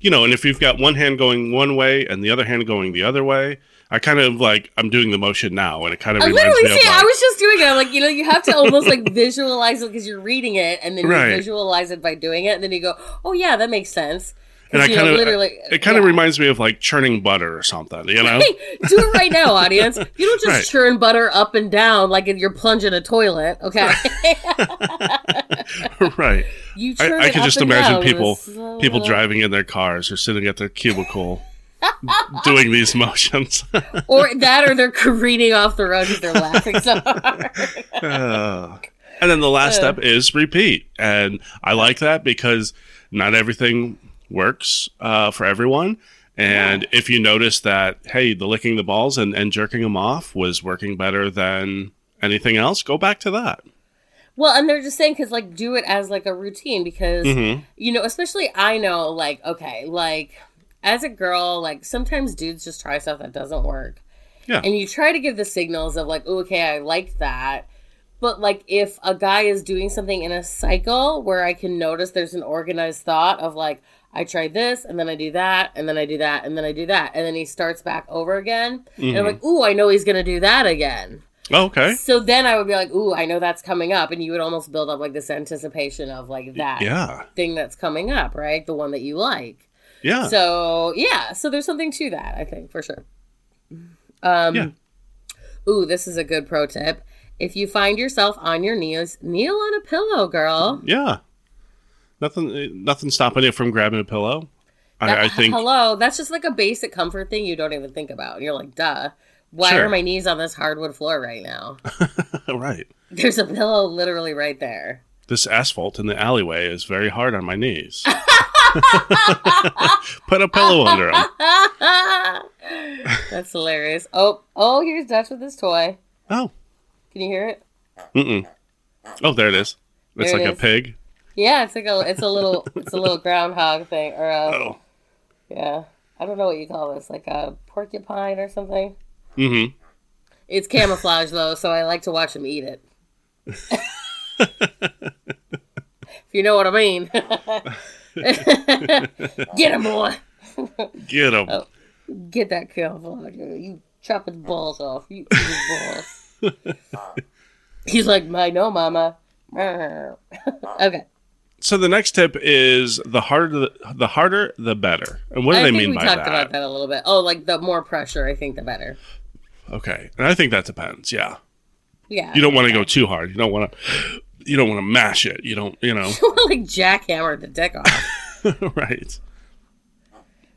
You know, and if you've got one hand going one way and the other hand going the other way, I kind of like I'm doing the motion now, and it kind of I reminds literally me of see. like, I was just doing it. I'm like, you know, you have to almost like visualize it because you're reading it, and then Right. you visualize it by doing it, and then you go, "Oh yeah, that makes sense." and I kind of literally, uh, it kind of yeah. reminds me of like churning butter or something, you know? Hey, do it right now, audience. You don't just Right. churn butter up and down like if you're plunging a toilet. Okay, right. you I, I can just imagine down with a people people driving in their cars or sitting at their cubicle doing these motions. or that, or they're careening off the road because they're laughing so hard. Uh, and then the last step is repeat. And I like that because not everything works uh, for everyone. And if you notice that, hey, the licking the balls and, and jerking them off was working better than anything else, go back to that. Well, and they're just saying because like do it as like a routine because Mhm. you know, especially I know like okay, like as a girl, like sometimes dudes just try stuff that doesn't work. Yeah. And you try to give the signals of like, "Oh, okay, I like that. But like if a guy is doing something in a cycle where I can notice there's an organized thought of like I try this and then I do that and then I do that and then I do that and then he starts back over again. And I'm mm-hmm. like, "Ooh, I know he's going to do that again." Oh, okay. So then I would be like, "Ooh, I know that's coming up," and you would almost build up like this anticipation of like that Yeah. thing that's coming up, right? The one that you like. Yeah. So yeah, so there's something to that, I think for sure. Um, Yeah. Ooh, this is a good pro tip. If you find yourself on your knees, kneel on a pillow, girl. Yeah. Nothing nothing stopping you from grabbing a pillow. I, I think Hello, that's just like a basic comfort thing you don't even think about. You're like, duh. Why Sure. are my knees on this hardwood floor right now? right. There's a pillow literally right there. This asphalt in the alleyway is very hard on my knees. Put a pillow under them. That's hilarious. Oh, oh, here's Dutch with his toy. Oh. Can you hear it? Mm-mm. Oh, there it is. It's There it like a pig. Yeah, it's like a, it's a little, it's a little groundhog thing, or a, Oh. yeah, I don't know what you call this, like a porcupine or something. Mm-hmm. It's camouflage though, so I like to watch him eat it. if you know what I mean. Get him, boy. Get him. Oh. Get that camouflage. You chop his balls off. You his balls. He's like, my no, mama. okay. So the next tip is the harder the, the harder the better. And what do I they mean we by talked that? about that a little bit. Oh, like the more pressure, I think the better. Okay. And I think that depends. Yeah. Yeah. You don't want to go too hard. You don't want to you don't want to mash it. You don't, you know. like jackhammer the deck off. right.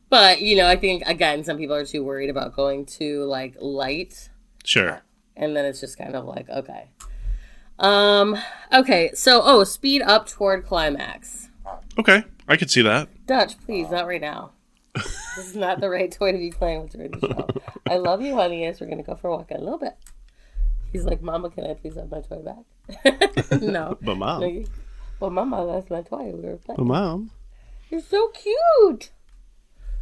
But you know, I think again, some people are too worried about going too like light, Sure. and then it's just kind of like okay, um, okay. So oh, speed up toward climax. Okay. I could see that. Dutch, please, not right now. this is not the right toy to be playing with during the show. I love you, honey. Yes, we're gonna go for a walk in a little bit. He's like, Mama, can I please have my toy back? no. But mom. No, you- Well, Mama, that's my toy. We were playing. But mom. You're so cute.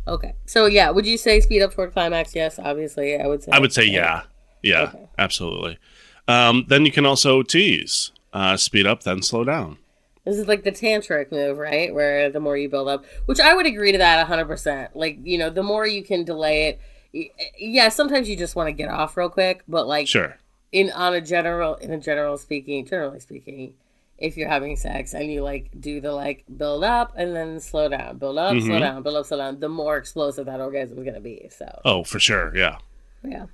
Okay. So yeah, would you say speed up toward climax? Yes, obviously. I would say. I would say yeah. Yeah. Okay. Absolutely. Um, then you can also tease. Uh, speed up, then slow down. This is like the tantric move, right? Where the more you build up, which I would agree to that 100%. Like, you know, the more you can delay it. Yeah, sometimes you just want to get off real quick, but like Sure. In on a general in a general speaking, generally speaking, if you're having sex and you like do the like build up and then slow down, build up, slow Mhm. down, build up, slow down, the more explosive that orgasm is going to be. So, Oh, for sure. Yeah. Yeah.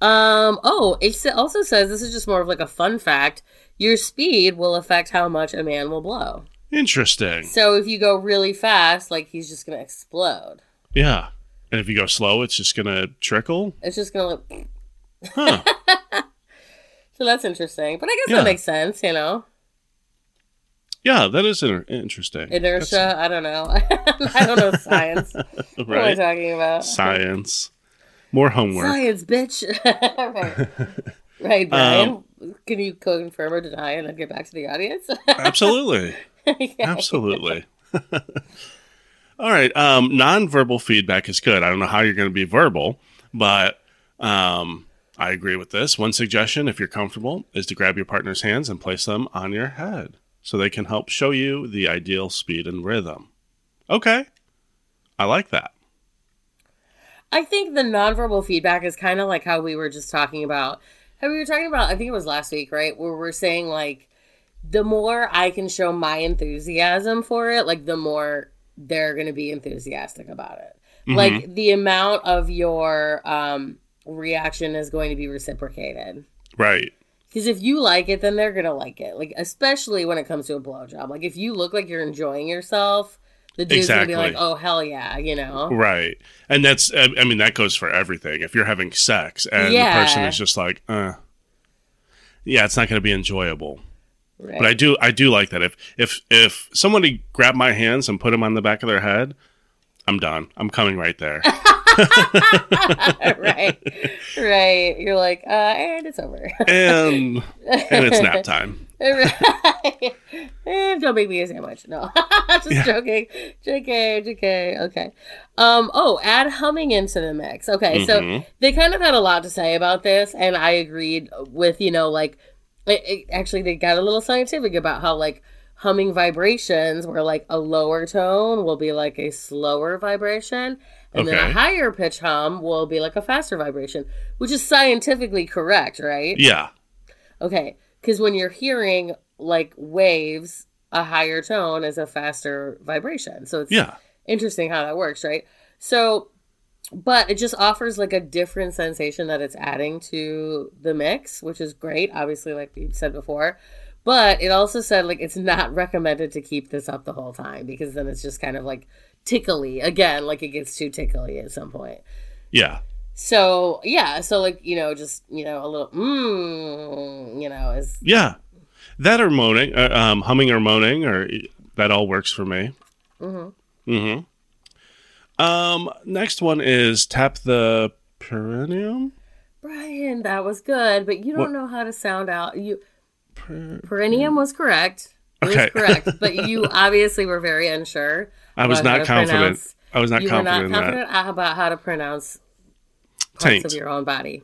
Um. Oh, it also says this is just more of like a fun fact. Your speed will affect how much a man will blow. Interesting. So if you go really fast, like he's just gonna explode. Yeah. And if you go slow, it's just gonna trickle. It's just gonna. Like... Huh. so that's interesting, but I guess Yeah. that makes sense. You know, yeah, that is inter- interesting. inertia. I don't know. I don't know science. That's- What am I talking about? Science. More homework. Science, bitch. right. Right, Brian. Can you confirm or deny and then get back to the audience? Absolutely. Absolutely. All right. Um, nonverbal feedback is good. I don't know how you're going to be verbal, but um, I agree with this. One suggestion, if you're comfortable, is to grab your partner's hands and place them on your head so they can help show you the ideal speed and rhythm. Okay. I like that. I think the nonverbal feedback is kind of like how we were just talking about. How we were talking about, I think it was last week, right? Where we're saying like, the more I can show my enthusiasm for it, like the more they're going to be enthusiastic about it. Mhm. Like the amount of your um, reaction is going to be reciprocated. Right. Because if you like it, then they're gonna like it. Like especially when it comes to a blowjob. Like if you look like you're enjoying yourself, the dude's gonna be like, "Oh hell yeah," you know. Right. And that's, I mean, that goes for everything. If you're having sex and Yeah. the person is just like, uh, yeah, it's not going to be enjoyable. Right. But I do, I do like that. If if if somebody grabbed my hands and put them on the back of their head, I'm done. I'm coming right there. right, right. You're like, uh, and it's over. and and it's nap time. right. And don't make me a sandwich. No, just Yeah. joking. JK, JK. Okay. Um. Oh, add humming into the mix. Okay, so Mhm. they kind of had a lot to say about this, and I agreed with you know like, it, it- actually they got a little scientific about how like humming vibrations where like a lower tone will be like a slower vibration and then a higher pitch hum will be like a faster vibration which is scientifically correct right Yeah. Okay, because when you're hearing like waves, a higher tone is a faster vibration. So it's Yeah. interesting how that works, right? So but it just offers like a different sensation that it's adding to the mix, which is great. Obviously, like you said before. But it also said like it's not recommended to keep this up the whole time because then it's just kind of like tickly again, like it gets too tickly at some point. Yeah. So yeah, so like you know, just you know, a little mmm, you know, is Yeah. That or moaning, uh, um, humming or moaning, or that all works for me. Mm-hmm. Mm-hmm. Um, next one is tap the perineum. Brian. That was good, but you don't What? know how to sound out. You perineum was correct. It Okay. was correct, but you obviously were very unsure. I was not confident. I was not you were not confident that. about how to pronounce parts Taint. of your own body.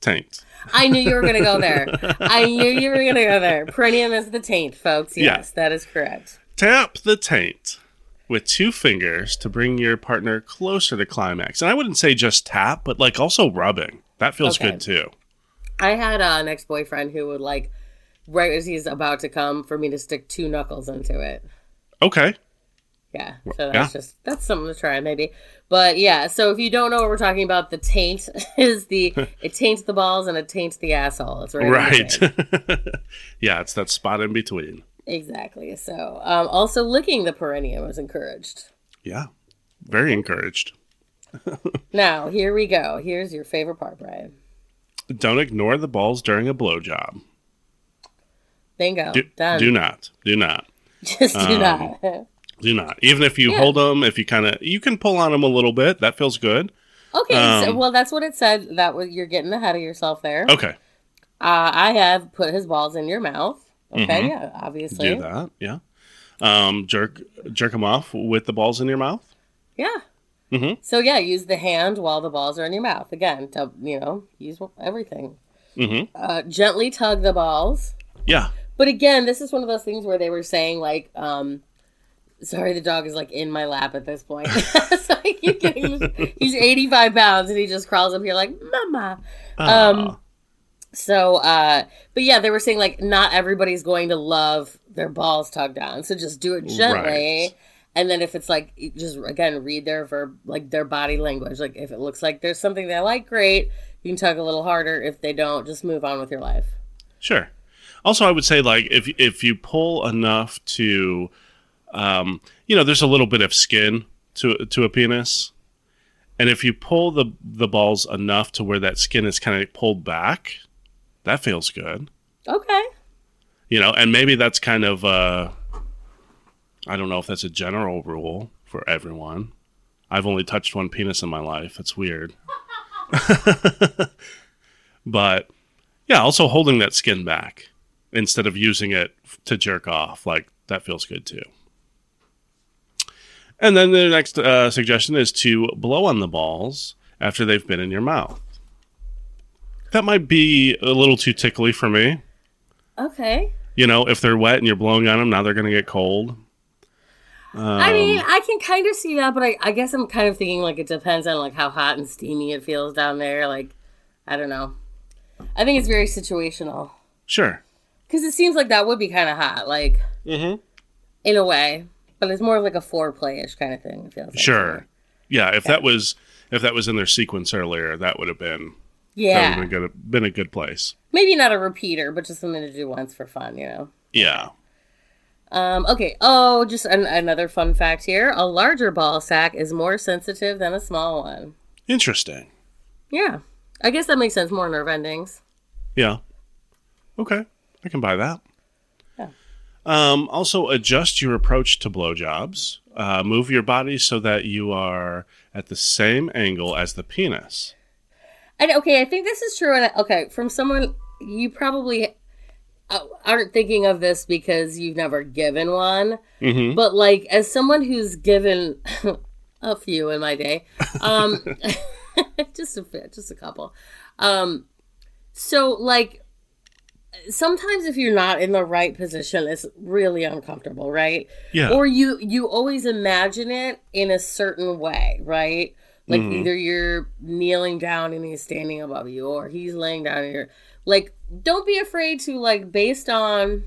Taint. I knew you were going to go there. I knew you were going to go there. Perineum is the taint, folks. Yeah. Yes, that is correct. Tap the taint with two fingers to bring your partner closer to climax. And I wouldn't say just tap, but like also rubbing. That feels Okay. good too. I had uh, an ex boyfriend who would like, right as he's about to come, for me to stick two knuckles into it. Okay. Yeah, so that's Yeah. just that's something to try maybe. But yeah, so if you don't know what we're talking about, the taint is the it taints the balls and it taints the asshole. It's right, Right. yeah, it's that spot in between. exactly. So um, also licking the perineum is encouraged. Yeah. Very encouraged. Now here we go. Here's your favorite part, Brian. Don't ignore the balls during a blowjob. Bingo. Do, Done. do not. Do not. Just do Um, not. Do not. Even if you Yeah. hold them, if you kind of, you can pull on them a little bit. That feels good. Okay, so, um, well that's what it said. That was you're getting ahead of yourself there. Okay. Uh, I have put his balls in your mouth. Okay, yeah, obviously. Mm-hmm. Do that. Yeah. Um, jerk, jerk them off with the balls in your mouth. Yeah. Mhm. So yeah, use the hand while the balls are in your mouth. Again, to, you know, use everything. Mhm. Uh, gently tug the balls. Yeah. But again, this is one of those things where they were saying like, um, sorry, the dog is like in my lap at this point. it's like you can, he's, he's 85 pounds and he just crawls up here like, mama. Um, so, uh, but yeah, they were saying like not everybody's going to love their balls tugged on, so just do it gently. Right. And then if it's like just again read their verb like their body language. Like if it looks like there's something they like, great. You can tug a little harder. If they don't, just move on with your life. Sure. Also, I would say like if if you pull enough to, um, you know, there's a little bit of skin to to a penis, and if you pull the the balls enough to where that skin is kind of pulled back, that feels good. Okay. You know, and maybe that's kind of uh, I don't know if that's a general rule for everyone. I've only touched one penis in my life. It's weird. but yeah, also holding that skin back instead of using it to jerk off, like that feels good too. And then the next uh, suggestion is to blow on the balls after they've been in your mouth. That might be a little too tickly for me. Okay. You know, if they're wet and you're blowing on them, now they're going to get cold. I mean, Um, I can kind of see that, but I, I guess I'm kind of thinking like it depends on like how hot and steamy it feels down there. Like, I don't know. I think it's very situational Sure. Because it seems like that would be kind of hot, like Mm-hmm. in a way, but it's more of like a foreplay-ish kind of thing. Feels like. Sure. Yeah, if that was if that was in their sequence earlier, that would have been Yeah. would have been, good, been a good place. Maybe not a repeater, but just something to do once for fun, you know. Yeah. Um, okay. Oh, just an, another fun fact here: a larger ball sack is more sensitive than a small one. Interesting. Yeah, I guess that makes sense. More nerve endings. Yeah. Okay. I can buy that. Yeah. Um, also, adjust your approach to blowjobs. Uh, move your body so that you are at the same angle as the penis. And okay, I think this is true. And okay, from someone you probably uh, aren't thinking of this because you've never given one, Mm-hmm. but like as someone who's given a few in my day, um, just a just a couple. Um, so like sometimes if you're not in the right position, it's really uncomfortable, right? Yeah. or you you always imagine it in a certain way right like either you're kneeling down and he's standing above you or he's laying down and you're like don't be afraid to like based on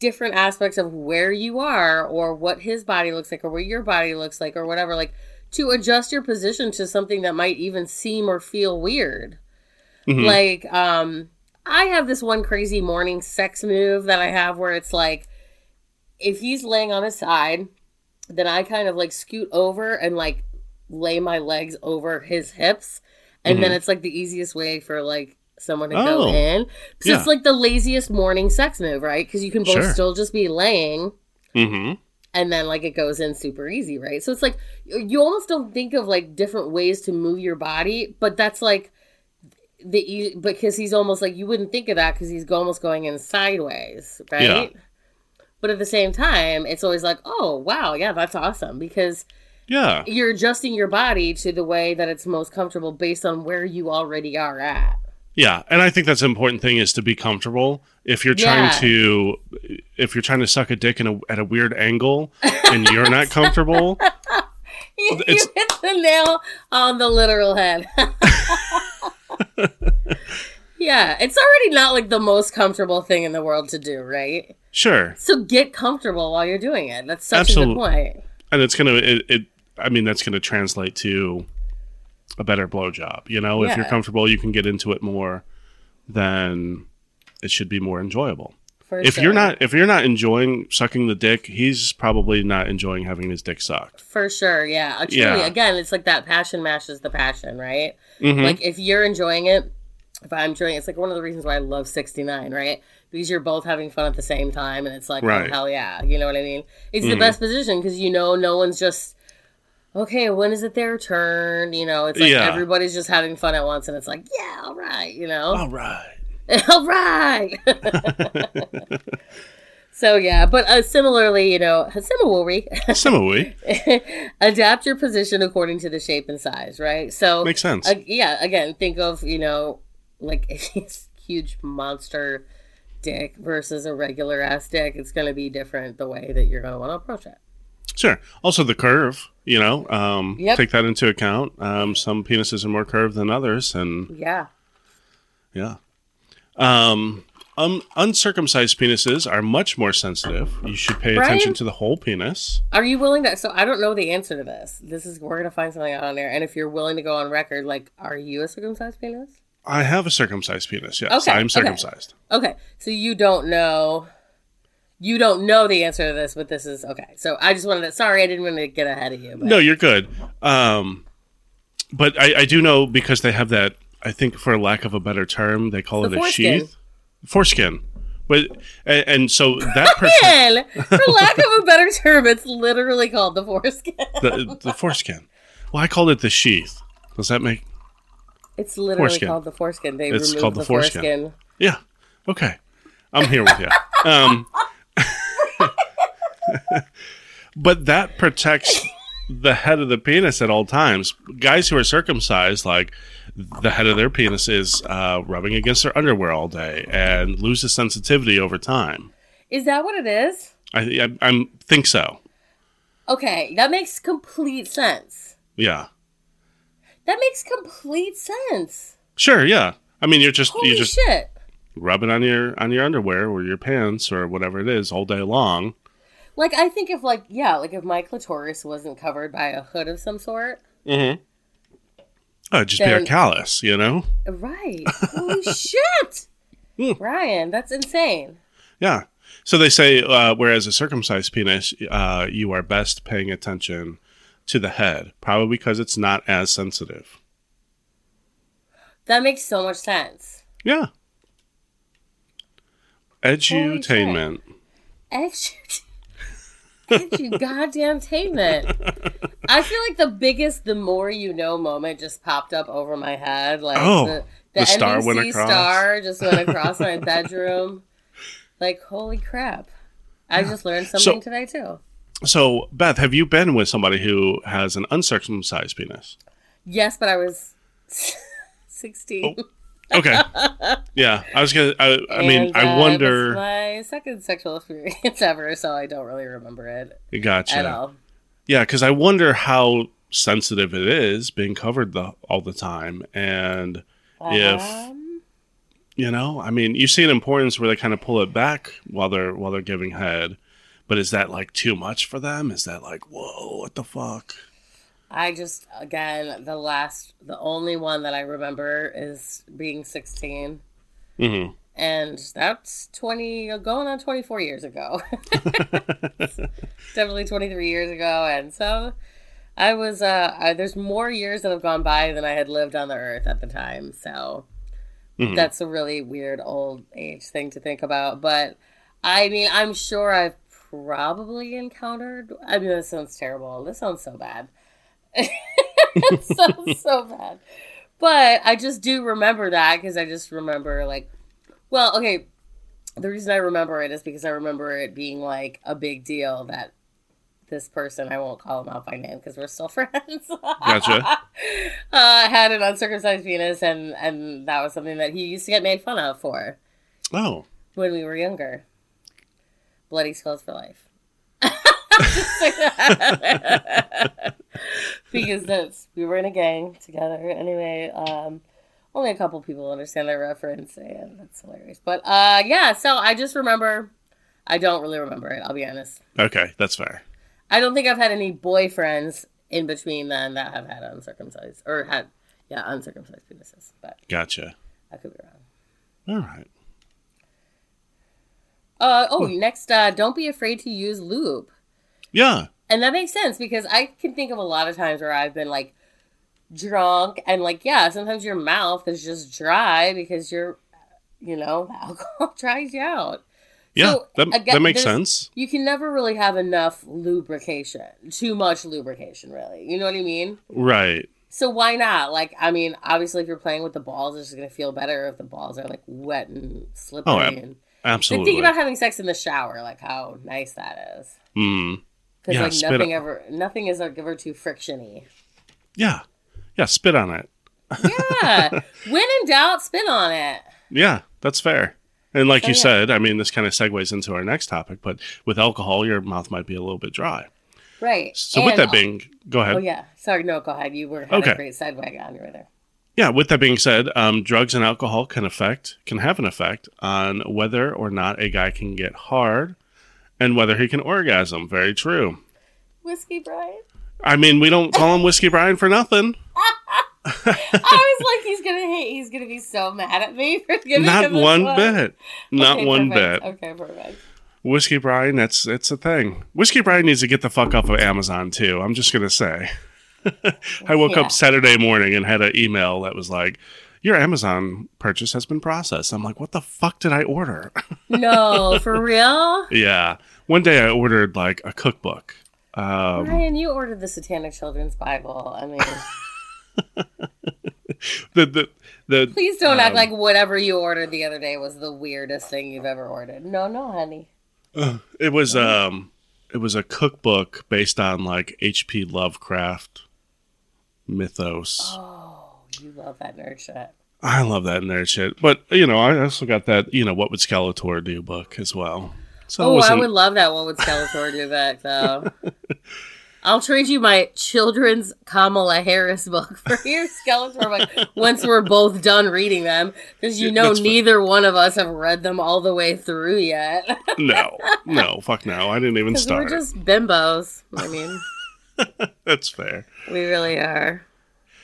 different aspects of where you are or what his body looks like or what your body looks like or whatever like to adjust your position to something that might even seem or feel weird. Mhm. Like, um, I have this one crazy morning sex move that I have where it's like, if he's laying on his side, then I kind of like scoot over and like lay my legs over his hips. And then it's like the easiest way for like someone to Mm-hmm. Oh. go in. Because Yeah. it's like the laziest morning sex move, right? Because you can both Sure. still just be laying hmm and then like it goes in super easy, right? So it's like you almost don't think of like different ways to move your body, but that's like the e- because he's almost like you wouldn't think of that because he's almost going in sideways, right? Yeah. But at the same time, it's always like, oh wow, yeah, that's awesome because Yeah. you're adjusting your body to the way that it's most comfortable based on where you already are at. Yeah, and I think that's an important thing is to be comfortable. If you're trying Yeah. to, if you're trying to suck a dick in a, at a weird angle and you're not comfortable, you It's- hit the nail on the literal head. yeah, it's already not like the most comfortable thing in the world to do, right? sure, So get comfortable while you're doing it. That's such a good point. and it's gonna, it, it I mean, that's gonna translate to a better blowjob. You know, if you're comfortable, you can get into it more. Then it should be more enjoyable. If you're not, if you're not enjoying sucking the dick, he's probably not enjoying having his dick sucked. For sure, yeah. Uh, Truly, Yeah. again, it's like that passion matches the passion, right? Mhm. Like if you're enjoying it, if I'm enjoying it, it's like one of the reasons why I love 69, right? Because you're both having fun at the same time, and it's like, Right. oh, hell yeah, you know what I mean? It's the Mhm. best position because you know no one's just okay. When is it their turn? You know, it's like Yeah. everybody's just having fun at once, and it's like, yeah, all right, you know, All right. all right. so yeah, but uh, similarly, you know, similarly, Similarly, adapt your position according to the shape and size, right? So makes sense. uh, yeah, again, think of you know, like a huge monster dick versus a regular ass dick. It's going to be different the way that you're going to want to approach it. Sure. Also, the curve, you know, um, Yep. take that into account. Um, some penises are more curved than others, and Yeah. yeah. Um, um, uncircumcised penises are much more sensitive. You should pay Right? attention to the whole penis. Are you willing to? So I don't know the answer to this. This is we're going to find something out on there, and if you're willing to go on record, like, are you a circumcised penis? I have a circumcised penis. Yes, Okay, I'm okay. circumcised. Okay, so you don't know. You don't know the answer to this, but this is okay. So I just wanted to. Sorry, I didn't want to get ahead of you. But No, you're good. Um, but I, I do know because they have that. I think, for lack of a better term, they call The it a sheath, foreskin. But and, and so that Man, for lack of a better term, it's literally called the foreskin. the, the foreskin. Well, I called it the sheath. Does that make? It's literally Foreskin. called the foreskin. They It's called the, the foreskin. foreskin. Yeah. Okay. I'm here with you. Um, but that protects the head of the penis at all times. Guys who are circumcised, like the head of their penis is uh, rubbing against their underwear all day and loses sensitivity over time. Is that what it is? I, I, I think so. Okay, that makes complete sense. Yeah. That makes complete sense. Sure. Yeah. I mean, you're just Holy you just shit! rub it on your on your underwear or your pants or whatever it is all day long. Like I think if like yeah, like if my clitoris wasn't covered by a hood of some sort, Mm-hmm. Oh, it'd just be Then- a callus, you know? right? Holy shit, Hmm. Brian, that's insane. Yeah. So they say, uh, whereas a circumcised penis, uh, you are best paying attention to the head, probably because it's not as sensitive. That makes so much sense. Yeah. Edutainment. Edu, edu goddamn tainment. I feel like the biggest, the more you know moment just popped up over my head. Like Oh, the, the, the star NBC went across. star just went across my bedroom. Like holy crap! I just learned something today too. So, Beth, have you been with somebody who has an uncircumcised penis? Yes, but I was sixteen. Oh. Okay. yeah. I was going to, I, I mean, And, I uh, wonder. My second sexual experience ever, so I don't really remember it Gotcha. at all. Yeah, because I wonder how sensitive it is being covered the, all the time. And if Um, you know, I mean, you see an importance where they kind of pull it back while they're while they're giving head. But is that like too much for them? Is that like, whoa, what the fuck? I just again the last the only one that I remember is being 16 hmm and that's 20 going on 24 years ago. Definitely 23 years ago and so I was uh I, there's more years that have gone by than I had lived on the earth at the time. So Mhm. that's a really weird old age thing to think about, but I mean, I'm sure I've probably encountered I mean, this sounds terrible. This sounds so bad. it sounds so bad. But I just do remember that because I just remember like, well, okay. The reason I remember it is because I remember it being like a big deal that this person I won't call him out by name because we're still friends. Gotcha. uh, had an uncircumcised penis, and and that was something that he used to get made fun of for Oh, when we were younger. Bloody skulls for life. because that's we were in a gang together. Anyway, um, only a couple people understand that reference, and that's hilarious. But uh, yeah, so I just remember. I don't really remember it. I'll be honest. okay, that's fair. I don't think I've had any boyfriends in between then that have had uncircumcised or had yeah uncircumcised penises, but Gotcha. I could be wrong. All right. Uh oh, next, uh, don't be afraid to use lube. Yeah. And that makes sense because I can think of a lot of times where I've been like drunk and like, yeah, sometimes your mouth is just dry because you're, you know, alcohol dries you out. Yeah. So, that, again, that makes sense. You can never really have enough lubrication, too much lubrication, really. You know what I mean? Right. So why not? Like, I mean, obviously, if you're playing with the balls, it's just gonna feel better if the balls are like wet and slippery. Oh, ab- and Absolutely. think about having sex in the shower, like how nice that is. Mm. Because Yeah, like nothing on- ever, nothing is like ever too frictiony. Yeah. Yeah. Spit on it. Yeah. when in doubt, spit on it. Yeah, that's fair. And like So, you yeah. said, I mean, this kind of segues into our next topic, but with alcohol, your mouth might be a little bit dry. Right. So with that being, go ahead. Oh yeah. Sorry. No. Go ahead. You were had Okay. a great segue on you right there. Yeah, with that being said, um, drugs and alcohol can affect can have an effect on whether or not a guy can get hard and whether he can orgasm. Very true. Whiskey Brian. I mean, we don't call him Whiskey Brian for nothing. I was like, he's gonna hate. He's gonna be so mad at me for giving Not him this one Not one. bit. Not Okay, one perfect. bit. Okay, perfect. Whiskey Brian, that's it's a thing. Whiskey Brian needs to get the fuck off of Amazon too. I'm just gonna say. I woke Yeah. up Saturday morning and had an email that was like, "Your Amazon purchase has been processed." I'm like, "What the fuck did I order?" No, for real. yeah, one day I ordered like a cookbook. Um, Ryan, you ordered the Satanic Children's Bible. I mean, the the the please don't act Um, like whatever you ordered the other day was the weirdest thing you've ever ordered. No, no, honey. it was um it was a cookbook based on like H.P. Lovecraft mythos. Oh, you love that nerd shit. I love that nerd shit. But you know, I also got that you know what would Skeletor do book as well. So Oh, I would love that. What would Skeletor do back though? I'll trade you my children's Kamala Harris book for your Skeletor book once we're both done reading them, because you know that's neither one of us have read them all the way through yet. no, no, fuck no. I didn't even Because we're start. just bimbos. I mean, That's fair. we really are.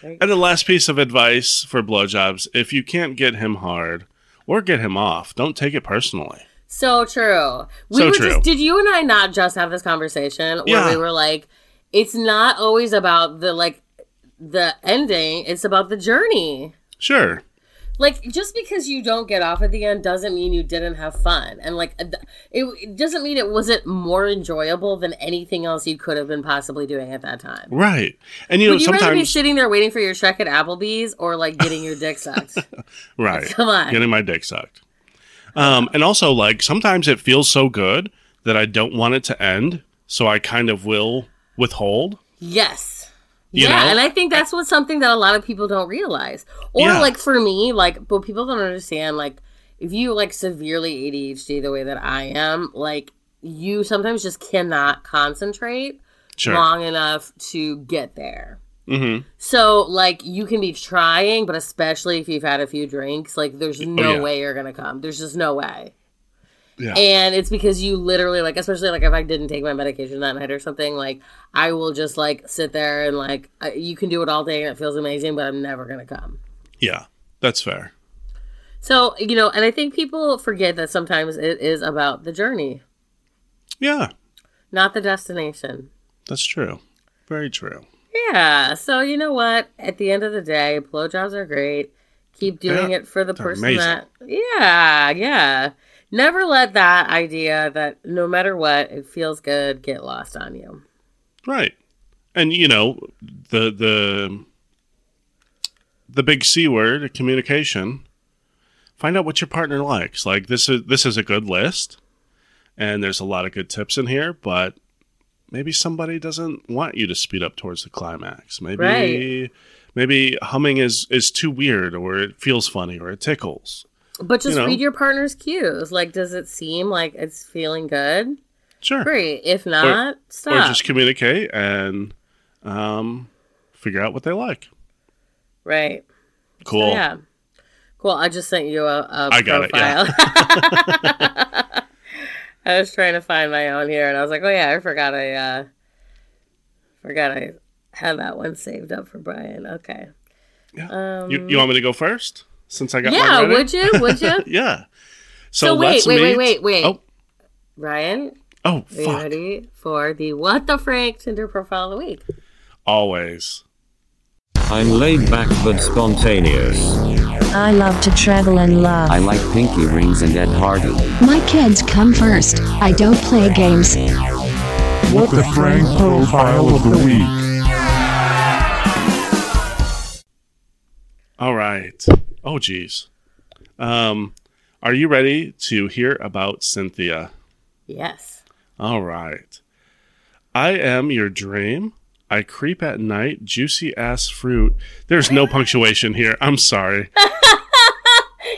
And the last piece of advice for blowjobs: if you can't get him hard or get him off, don't take it personally. So true. We So were true. just did you and I not just have this conversation where Yeah. we were like, it's not always about the like the ending, it's about the journey. Sure. Like just because you don't get off at the end doesn't mean you didn't have fun. And like it, doesn't mean it wasn't more enjoyable than anything else you could have been possibly doing at that time. Right. And you Would know, you rather be sometimes sitting there waiting for your check at Applebee's or like getting your dick sucked? right. Come on. Getting my dick sucked. Um, and also like sometimes it feels so good that I don't want it to end, so I kind of will withhold. Yes. You yeah, know? and I think that's what's something that a lot of people don't realize. Or Yeah. like for me, like but people don't understand like if you like severely ADHD the way that I am, like you sometimes just cannot concentrate Sure. long enough to get there. Mm-hmm. So like you can be trying, but especially if you've had a few drinks, like there's no Oh, yeah. way you're gonna come. There's just no way. Yeah. And it's because you literally like, especially like if I didn't take my medication that night or something, like I will just like sit there and like I, you can do it all day and it feels amazing, but I'm never gonna come. yeah, that's fair. So you know, and I think people forget that sometimes it is about the journey, Yeah, not the destination. that's true. Very true. Yeah. So you know what? At the end of the day, blowjobs are great. Keep doing Yeah, it for the person amazing. that. Yeah, yeah. Never let that idea that no matter what, it feels good get lost on you. Right. And you know, the the the big C word, communication. Find out what your partner likes. Like this is this is a good list and there's a lot of good tips in here, but maybe somebody doesn't want you to speed up towards the climax. Maybe Right. maybe humming is is too weird or it feels funny or it tickles. But just You know. read your partner's cues. Like, does it seem like it's feeling good? Sure. Great. If not, Or stop. just communicate and um figure out what they like. right. Cool. Yeah. Cool. I just sent you a, a I got it, yeah. profile. I was trying to find my own here, and I was like, "Oh yeah, I forgot I uh, forgot I had that one saved up for Brian." Okay. Yeah. Um, You, you want me to go first? Since I got yeah. ready? Would you? Would you? Yeah. So, So wait, let's wait, wait, meet- wait, wait. Oh, Ryan, oh, are you fuck. ready for the What the Frank Tinder profile of the week? Always. I'm laid back but spontaneous. I love to travel and laugh. I like pinky rings and Ed Hardy. My kids come first. I don't play games. What the Frank profile of the week. All right. Oh, geez. Um, are you ready to hear about Cynthia? Yes. All right. I am your dream. I creep at night, juicy ass fruit. There's no punctuation here. I'm sorry.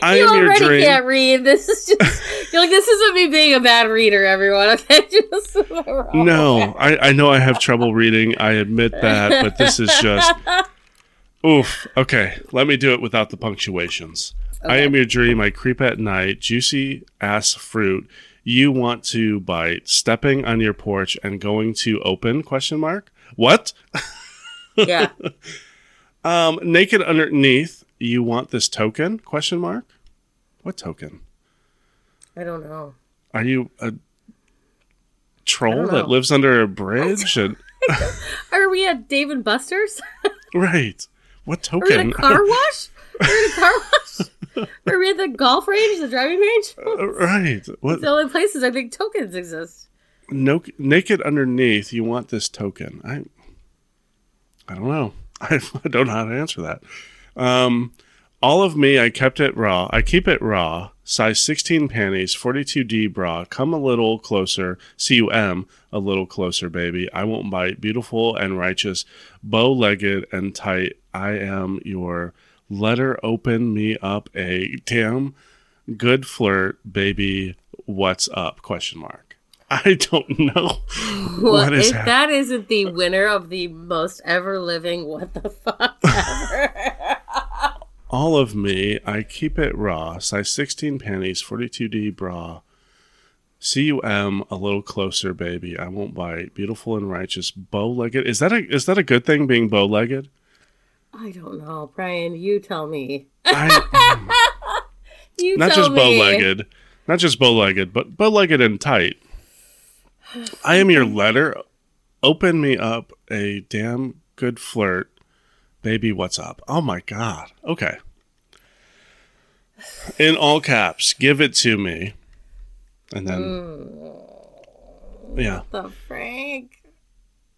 I you am your already dream. can't read. This is just you're like this isn't me being a bad reader, everyone. Okay, just No, I, I know I have trouble reading. I admit that, but this is just oof. Okay, let me do it without the punctuations. I am your dream. I creep at night. Juicy ass fruit. You want to bite. Stepping on your porch and going to open? Question mark. What? yeah. Um, naked underneath. You want this token? Question mark. What token? I don't know. Are you a troll that lives under a bridge? And Are we at Dave and Buster's? right. What Are we at token? a car wash? We're we at a car wash? We're we at the golf range, the driving range? Uh, right. What? the only places I think tokens exist. No, naked underneath. You want this token? I. I don't know. I, I don't know how to answer that. Um, all of me, I kept it raw. I keep it raw. Size 16 panties, 42D bra. Come a little closer. C-U-M, a little closer, baby. I won't bite. Beautiful and righteous, bow-legged and tight. I am your letter. Open me up a damn good flirt, baby. What's up? Question mark. I don't know Well, what is if happening. that isn't the winner of the most ever living what the fuck ever. All of me, I keep it raw. Size 16 panties, 42D bra. C-U-M, a little closer, baby. I won't bite. Beautiful and righteous, bow-legged. Is that a is that a good thing being bow-legged? I don't know, Brian. You tell me. I, hmm. You not just bow-legged, not just bow-legged, but bow-legged and tight. I am your letter. Open me up a damn good flirt, baby. What's up? Oh my god. Okay. In all caps, give it to me, and then yeah, The Frank.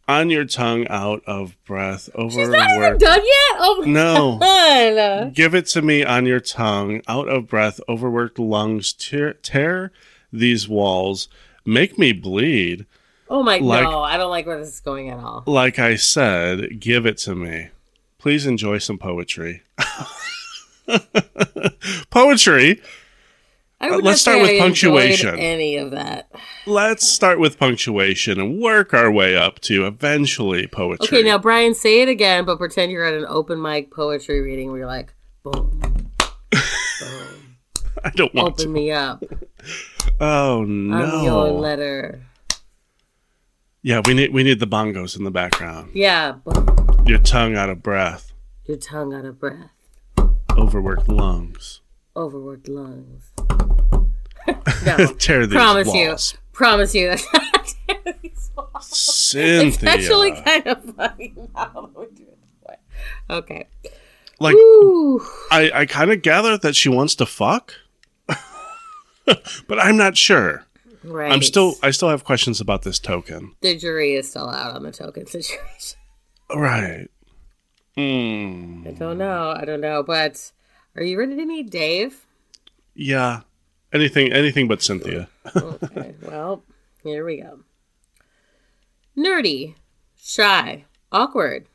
on your tongue, out of breath, She's not even done yet. Oh No. god. Give it to me on your tongue, out of breath, overworked lungs, tear, tear these walls, make me bleed. Oh my Like- no, I don't like where this is going at all. Like I said, give it to me. Please enjoy some poetry. poetry. I Uh, would let's start with I punctuation. Any of that? Let's start with punctuation and work our way up to eventually poetry. Okay, now Brian, say it again, but pretend you're at an open mic poetry reading where you're like, boom, boom. I don't want to. open to. me up. Oh on your letter. Yeah, we need we need the bongos in the background. Yeah, but Your tongue out of breath, your tongue out of breath, overworked lungs. overworked lungs. no, Tear these promise walls. you, promise you. That's not tear these walls. Cynthia. It's actually kind of funny now. that we do it this way. Okay. like. I, I kind of gather that she wants to fuck, but I'm not sure. Right. I'm still I still have questions about this token. The jury is still out on the token situation. Right. Hmm. I don't know. I don't know. But are you ready to meet Dave? Yeah. Anything anything but Cynthia. Okay. well, here we go. Nerdy, shy, awkward,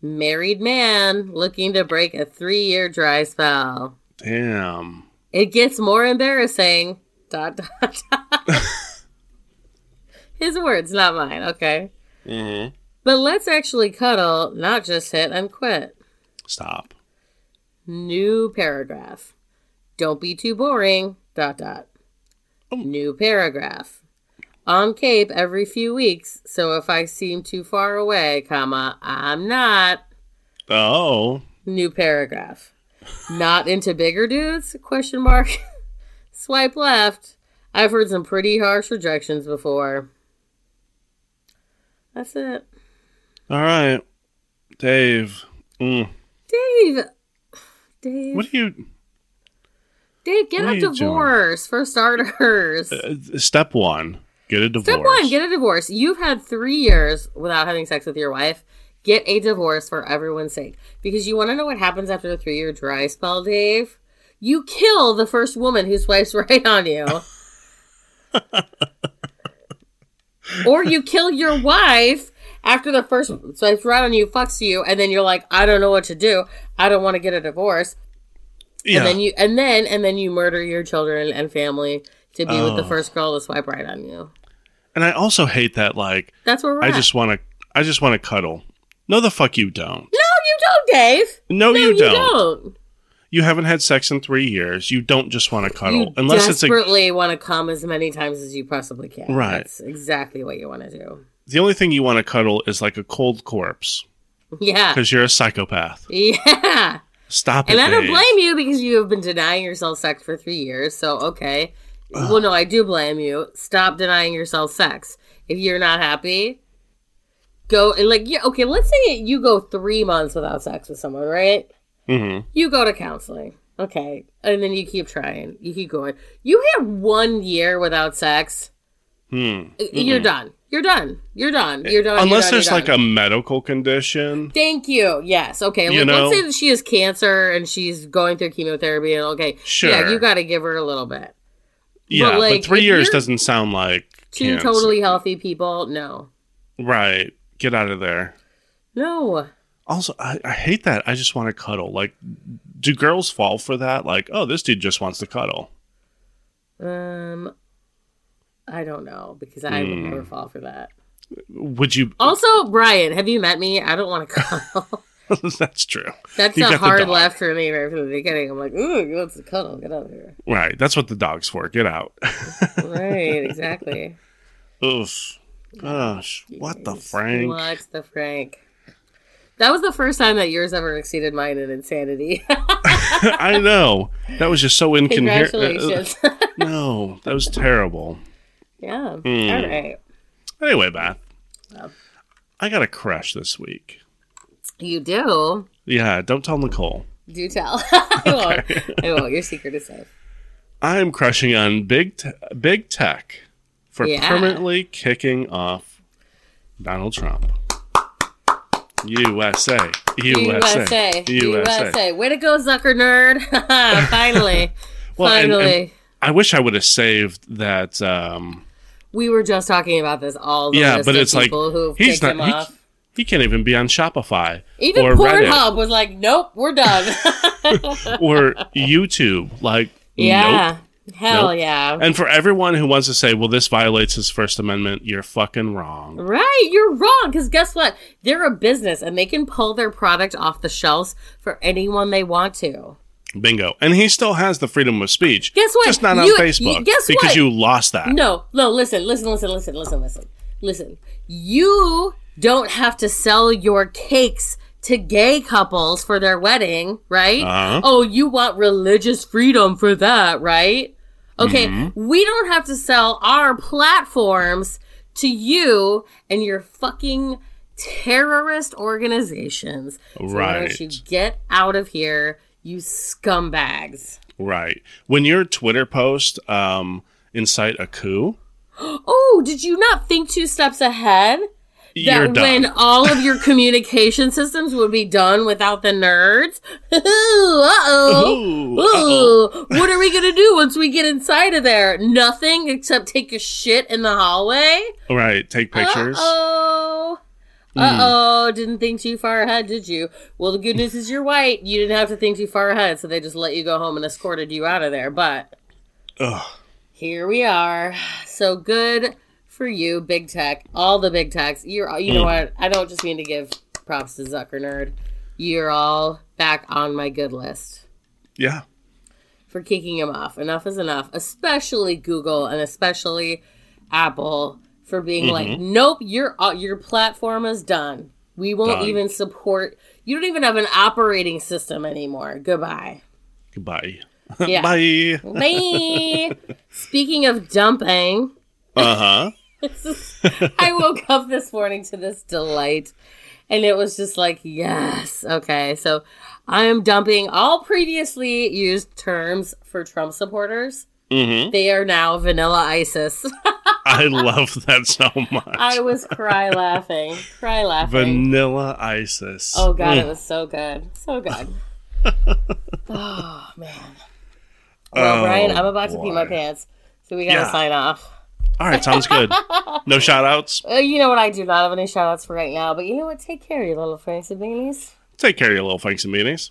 married man looking to break a three year dry spell. Damn. It gets more embarrassing. Dot dot dot. His words, not mine. Okay. Mm-hmm. But let's actually cuddle, not just hit and quit. Stop. New paragraph. Don't be too boring. Dot dot. Oh. New paragraph. On Cape every few weeks, so if I seem too far away, comma, I'm not. Oh. New paragraph. Not into bigger dudes? Question mark. Swipe left. I've heard some pretty harsh rejections before. That's it. All right. Dave. Mm. Dave. Dave. What do you Dave, get what a you doing? divorce for starters. uh, step 1, get a divorce. Step one, get a divorce. You've had three years without having sex with your wife. Get a divorce for everyone's sake. Because you want to know what happens after a three year dry spell, Dave? You kill the first woman who swipes right on you. or you kill your wife after the first swipes right on you, fucks you, and then you're like, I don't know what to do. I don't want to get a divorce. yeah. And then you and then and then you murder your children and family to be with the Oh. first girl to swipe right on you. and I also hate that like That's where we're I at. just want to I just want to cuddle. No the fuck you don't. No, you don't, Dave. No, No, you, you don't. don't. You haven't had sex in 3 years. You don't just want to cuddle You unless it's a desperately want to come as many times as you possibly can. Right. That's exactly what you want to do. The only thing you want to cuddle is like a cold corpse Yeah. because you're a psychopath. Yeah. Stop And it. I don't Dave. blame you because you have been denying yourself sex for three years. So, okay. Well, no, I do blame you. Stop denying yourself sex. If you're not happy, go and like, yeah, okay, let's say you go three months without sex with someone, right? Mhm. You go to counseling. Okay. And then you keep trying. You keep going. You have one year without sex. Hmm. You're done. You're done. You're done. You're done. Unless you're done, there's like a medical condition. Thank you. Yes. Okay. You Like, know? let's say that she has cancer and she's going through chemotherapy, and okay, Sure. yeah, you got to give her a little bit. Yeah, but, like, three years doesn't sound like Two cancer. totally healthy people, no, right. Get out of there. no. Also, I, I hate that. I just want to cuddle. Like, do girls fall for that? Like, oh, this dude just wants to cuddle. Um, I don't know because I would Hmm. never fall for that. Would you? Also, Brian, have you met me? I don't want to cuddle. That's true. That's You a hard left for me right from the beginning. I'm like, ooh, you want to cuddle? Get out of here. Right. That's what the dog's for. Get out. right, exactly. Oof. Gosh. What the Frank? What the Frank? That was the first time that yours ever exceeded mine in insanity. I know. That was just so incoherent. Congratulations. no, that was terrible. Yeah. Hmm. All right. Anyway, Beth. Oh. I got a crush this week. You do. Yeah, don't tell Nicole. Do tell. I won't. I won't. Your secret is safe. I'm crushing on big te- big tech for Yeah. permanently kicking off Donald Trump. USA, USA, USA. USA. Way to go, Zucker nerd. Finally. Well, and- and Finally. I wish I would have saved that. Um, we were just talking about this all the yeah, but it's like he's not. He, off. he can't even be on Shopify Even or Pornhub Reddit was like, nope, we're done. or YouTube. Like, yeah. nope. Hell Nope. yeah. And for everyone who wants to say, "Well, this violates his First Amendment," you're fucking wrong. Right, you're wrong. Because guess what? They're a business and they can pull their product off the shelves for anyone they want to. Bingo. And he still has the freedom of speech. Guess what? Just not on You- Facebook. you- guess because what? you lost that. No, no, listen, listen, listen, listen, listen, listen, listen. You don't have to sell your cakes to gay couples for their wedding, right? Uh-huh. Oh, you want religious freedom for that, right? Okay, Mm-hmm. we don't have to sell our platforms to you and your fucking terrorist organizations. So why don't you Right. get out of here, you scumbags? Right. When your Twitter post um, incite a coup, Oh, did you not think two steps ahead? that when all of your communication systems would be done without the nerds. uh oh. Ooh, uh-oh. Ooh. What are we gonna do once we get inside of there? Nothing except take a shit in the hallway. right. Take pictures. Oh. Uh oh, didn't think too far ahead, did you? Well, the good news is you're white. You didn't have to think too far ahead, so they just let you go home and escorted you out of there. But Ugh. here we are. So good for you, big tech. All the big techs. You're. You know what? I don't just mean to give props to Zucker Nerd. You're all back on my good list Yeah. for kicking him off. Enough is enough. Especially Google and especially Apple for being like, nope, your uh, your platform is done. We won't Done. even support. You don't even have an operating system anymore. Goodbye. Goodbye. Yeah. Bye. Bye. Speaking of dumping. Uh huh. I woke up this morning to this delight, and it was just like, yes, okay. So I am dumping all previously used terms for Trump supporters. Hmm They are now vanilla ISIS. I love that so much. I was cry laughing, cry laughing. Vanilla ISIS. oh god, Mm. it was so good, so good. oh man. Well, Oh, Brian, I'm about to pee my pants, so we gotta Yeah. sign off. All right, sounds good. No shout outs. Uh, you know what? I do not have any shout outs for right now, but you know what? Take care, you little Franks and beanies. Take care of your little fanks and beanies.